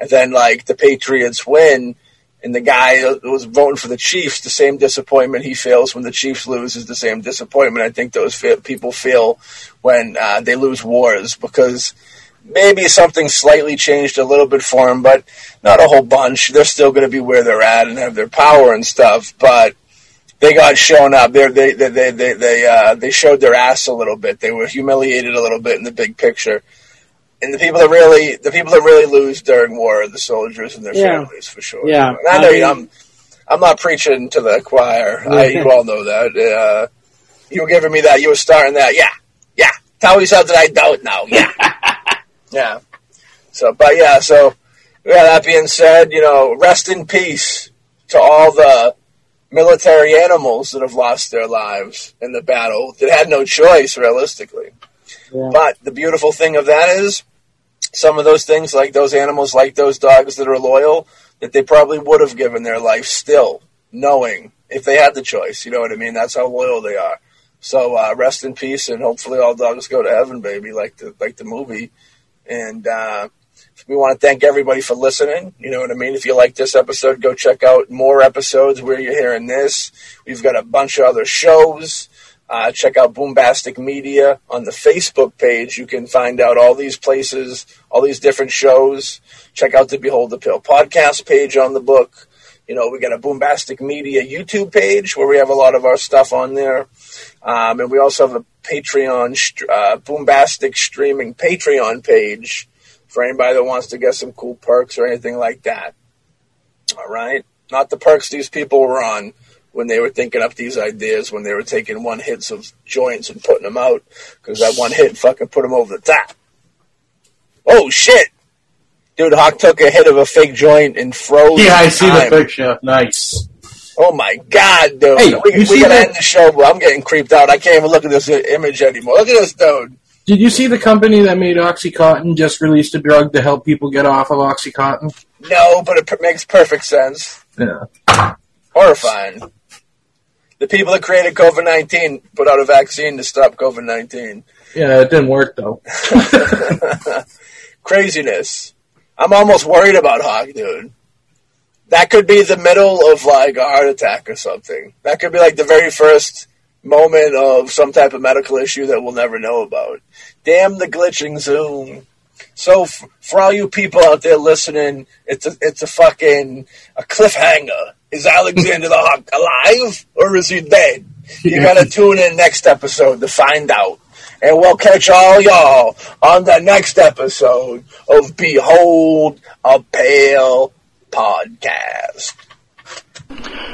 [SPEAKER 3] And then, like the Patriots win, and the guy who was voting for the Chiefs, the same disappointment he feels when the Chiefs lose is the same disappointment I think those people feel when uh, they lose wars because maybe something slightly changed a little bit for them, but not a whole bunch. They're still going to be where they're at and have their power and stuff, but they got shown up. They're, they they they they they uh, they showed their ass a little bit. They were humiliated a little bit in the big picture. And the people that really, the people that really lose during war are the soldiers and their
[SPEAKER 5] Yeah.
[SPEAKER 3] families, for sure.
[SPEAKER 5] Yeah.
[SPEAKER 3] And I know
[SPEAKER 5] I
[SPEAKER 3] you,
[SPEAKER 5] mean-
[SPEAKER 3] I'm, I'm not preaching to the choir. I, you all know that. Uh, you were giving me that. You were starting that. Yeah, yeah. Tell me something I don't know. Yeah, yeah. So, but yeah. So, yeah. That being said, you know, rest in peace to all the military animals that have lost their lives in the battle that had no choice, realistically.
[SPEAKER 5] Yeah.
[SPEAKER 3] But the beautiful thing of that is, some of those things, like those animals, like those dogs that are loyal, that they probably would have given their life still, knowing if they had the choice. You know what I mean? That's how loyal they are. So uh, rest in peace, and hopefully all dogs go to heaven, baby, like the like the movie. And uh, we want to thank everybody for listening. You know what I mean? If you like this episode, go check out more episodes where you're hearing this. We've got a bunch of other shows. Uh, check out Boombastic Media on the Facebook page. You can find out all these places, all these different shows. Check out the Behold the Pill podcast page on the book. You know, we got a Boombastic Media YouTube page where we have a lot of our stuff on there. Um, and we also have a Patreon, uh, Boombastic streaming Patreon page for anybody that wants to get some cool perks or anything like that. All right. Not the perks these people were on when they were thinking up these ideas, when they were taking one hits of joints and putting them out, because that one hit fucking put them over the top. Oh shit! Dude, Hawk took a hit of a fake joint and froze.
[SPEAKER 4] Yeah, I see
[SPEAKER 3] time.
[SPEAKER 4] the picture. Nice.
[SPEAKER 3] Oh my god, dude!
[SPEAKER 4] Hey,
[SPEAKER 3] we
[SPEAKER 4] you
[SPEAKER 3] we
[SPEAKER 4] see
[SPEAKER 3] gotta
[SPEAKER 4] that-
[SPEAKER 3] end the show, bro. I'm getting creeped out. I can't even look at this image anymore. Look at this dude.
[SPEAKER 4] Did you see the company that made OxyContin just released a drug to help people get off of OxyContin?
[SPEAKER 3] No, but it makes perfect sense.
[SPEAKER 4] Yeah.
[SPEAKER 3] Horrifying. The people that created COVID nineteen put out a vaccine to stop COVID nineteen.
[SPEAKER 4] Yeah, it didn't work though.
[SPEAKER 3] Craziness. I'm almost worried about Hawk, dude. That could be the middle of like a heart attack or something. That could be like the very first moment of some type of medical issue that we'll never know about. Damn the glitching Zoom. So f- for all you people out there listening, it's a, it's a fucking a cliffhanger. Is Alexander the Hawk alive or is he dead? You gotta tune in next episode to find out. And we'll catch all y'all on the next episode of Behold a Pale Podcast.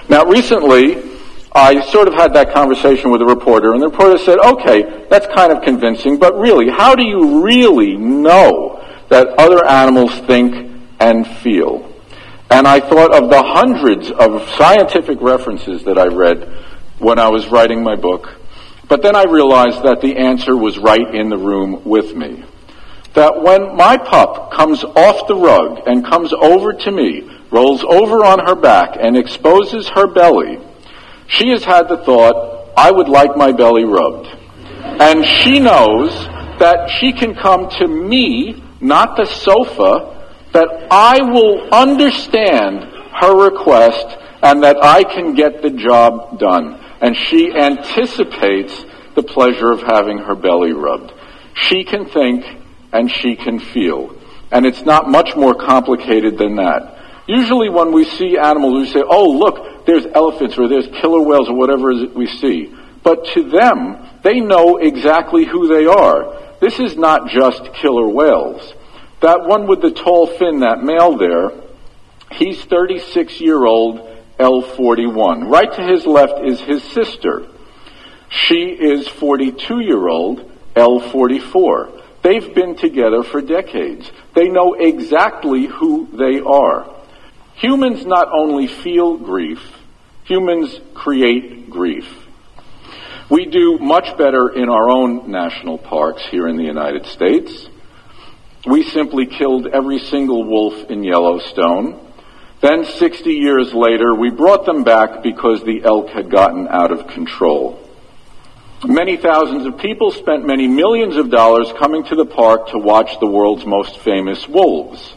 [SPEAKER 6] Now, recently, I sort of had that conversation with a reporter, and the reporter said, okay, that's kind of convincing, but really, how do you really know that other animals think and feel? And I thought of the hundreds of scientific references that I read when I was writing my book, but then I realized that the answer was right in the room with me that when my pup comes off the rug and comes over to me, rolls over on her back and exposes her belly, she has had the thought, I would like my belly rubbed. And she knows that she can come to me, not the sofa, that I will understand her request and that I can get the job done. And she anticipates the pleasure of having her belly rubbed. She can think and she can feel. And it's not much more complicated than that. Usually when we see animals, we say, oh, look, there's elephants or there's killer whales or whatever we see. But to them, they know exactly who they are. This is not just killer whales. That one with the tall fin, that male there, he's 36 year old L41. Right to his left is his sister. She is 42 year old L44. They've been together for decades. They know exactly who they are. Humans not only feel grief, humans create grief. We do much better in our own national parks here in the United States. We simply killed every single wolf in Yellowstone. Then 60 years later, we brought them back because the elk had gotten out of control. Many thousands of people spent many millions of dollars coming to the park to watch the world's most famous wolves.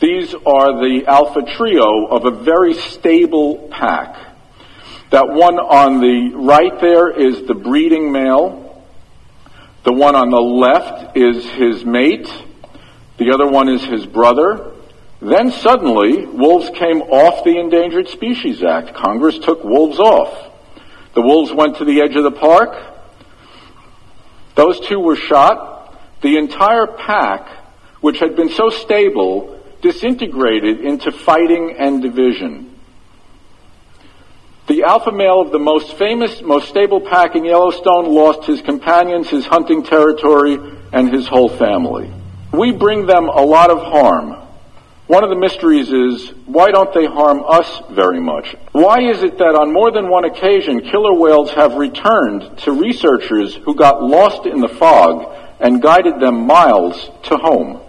[SPEAKER 6] These are the alpha trio of a very stable pack. That one on the right there is the breeding male. The one on the left is his mate. The other one is his brother. Then suddenly, wolves came off the Endangered Species Act. Congress took wolves off. The wolves went to the edge of the park. Those two were shot. The entire pack, which had been so stable, disintegrated into fighting and division. The alpha male of the most famous, most stable pack in Yellowstone lost his companions, his hunting territory, and his whole family. We bring them a lot of harm. One of the mysteries is, why don't they harm us very much? Why is it that on more than one occasion killer whales have returned to researchers who got lost in the fog and guided them miles to home?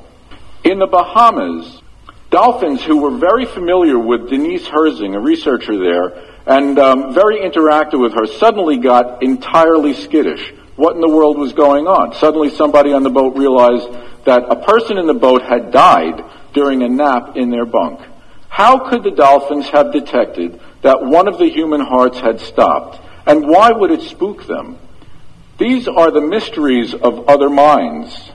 [SPEAKER 6] In the Bahamas, dolphins who were very familiar with Denise Herzing, a researcher there, and um, very interactive with her, suddenly got entirely skittish. What in the world was going on? Suddenly somebody on the boat realized that a person in the boat had died during a nap in their bunk. How could the dolphins have detected that one of the human hearts had stopped? And why would it spook them? These are the mysteries of other minds.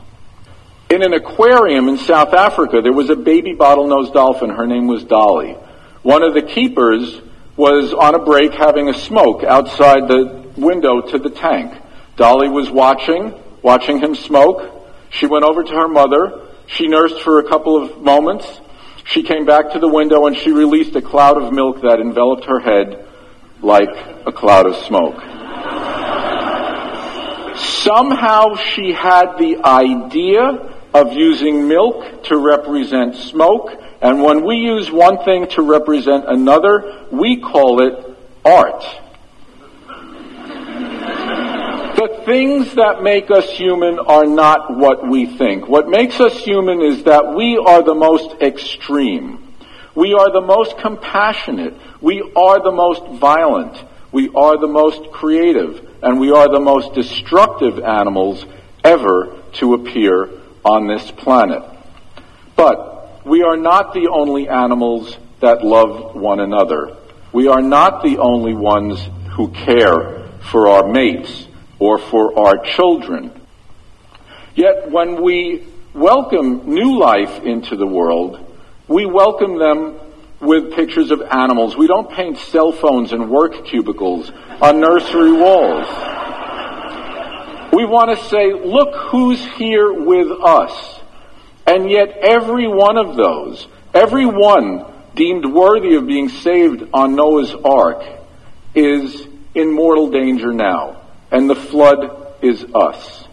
[SPEAKER 6] In an aquarium in South Africa, there was a baby bottlenose dolphin. Her name was Dolly. One of the keepers was on a break having a smoke outside the window to the tank. Dolly was watching, watching him smoke. She went over to her mother. She nursed for a couple of moments. She came back to the window and she released a cloud of milk that enveloped her head like a cloud of smoke. Somehow she had the idea of using milk to represent smoke, and when we use one thing to represent another, we call it art. The things that make us human are not what we think. What makes us human is that we are the most extreme. We are the most compassionate. We are the most violent. We are the most creative. And we are the most destructive animals ever to appear on this planet. But we are not the only animals that love one another. We are not the only ones who care for our mates or for our children. Yet when we welcome new life into the world, we welcome them with pictures of animals. We don't paint cell phones and work cubicles on nursery walls. We want to say, look who's here with us. And yet every one of those, every one deemed worthy of being saved on Noah's ark is in mortal danger now. And the flood is us.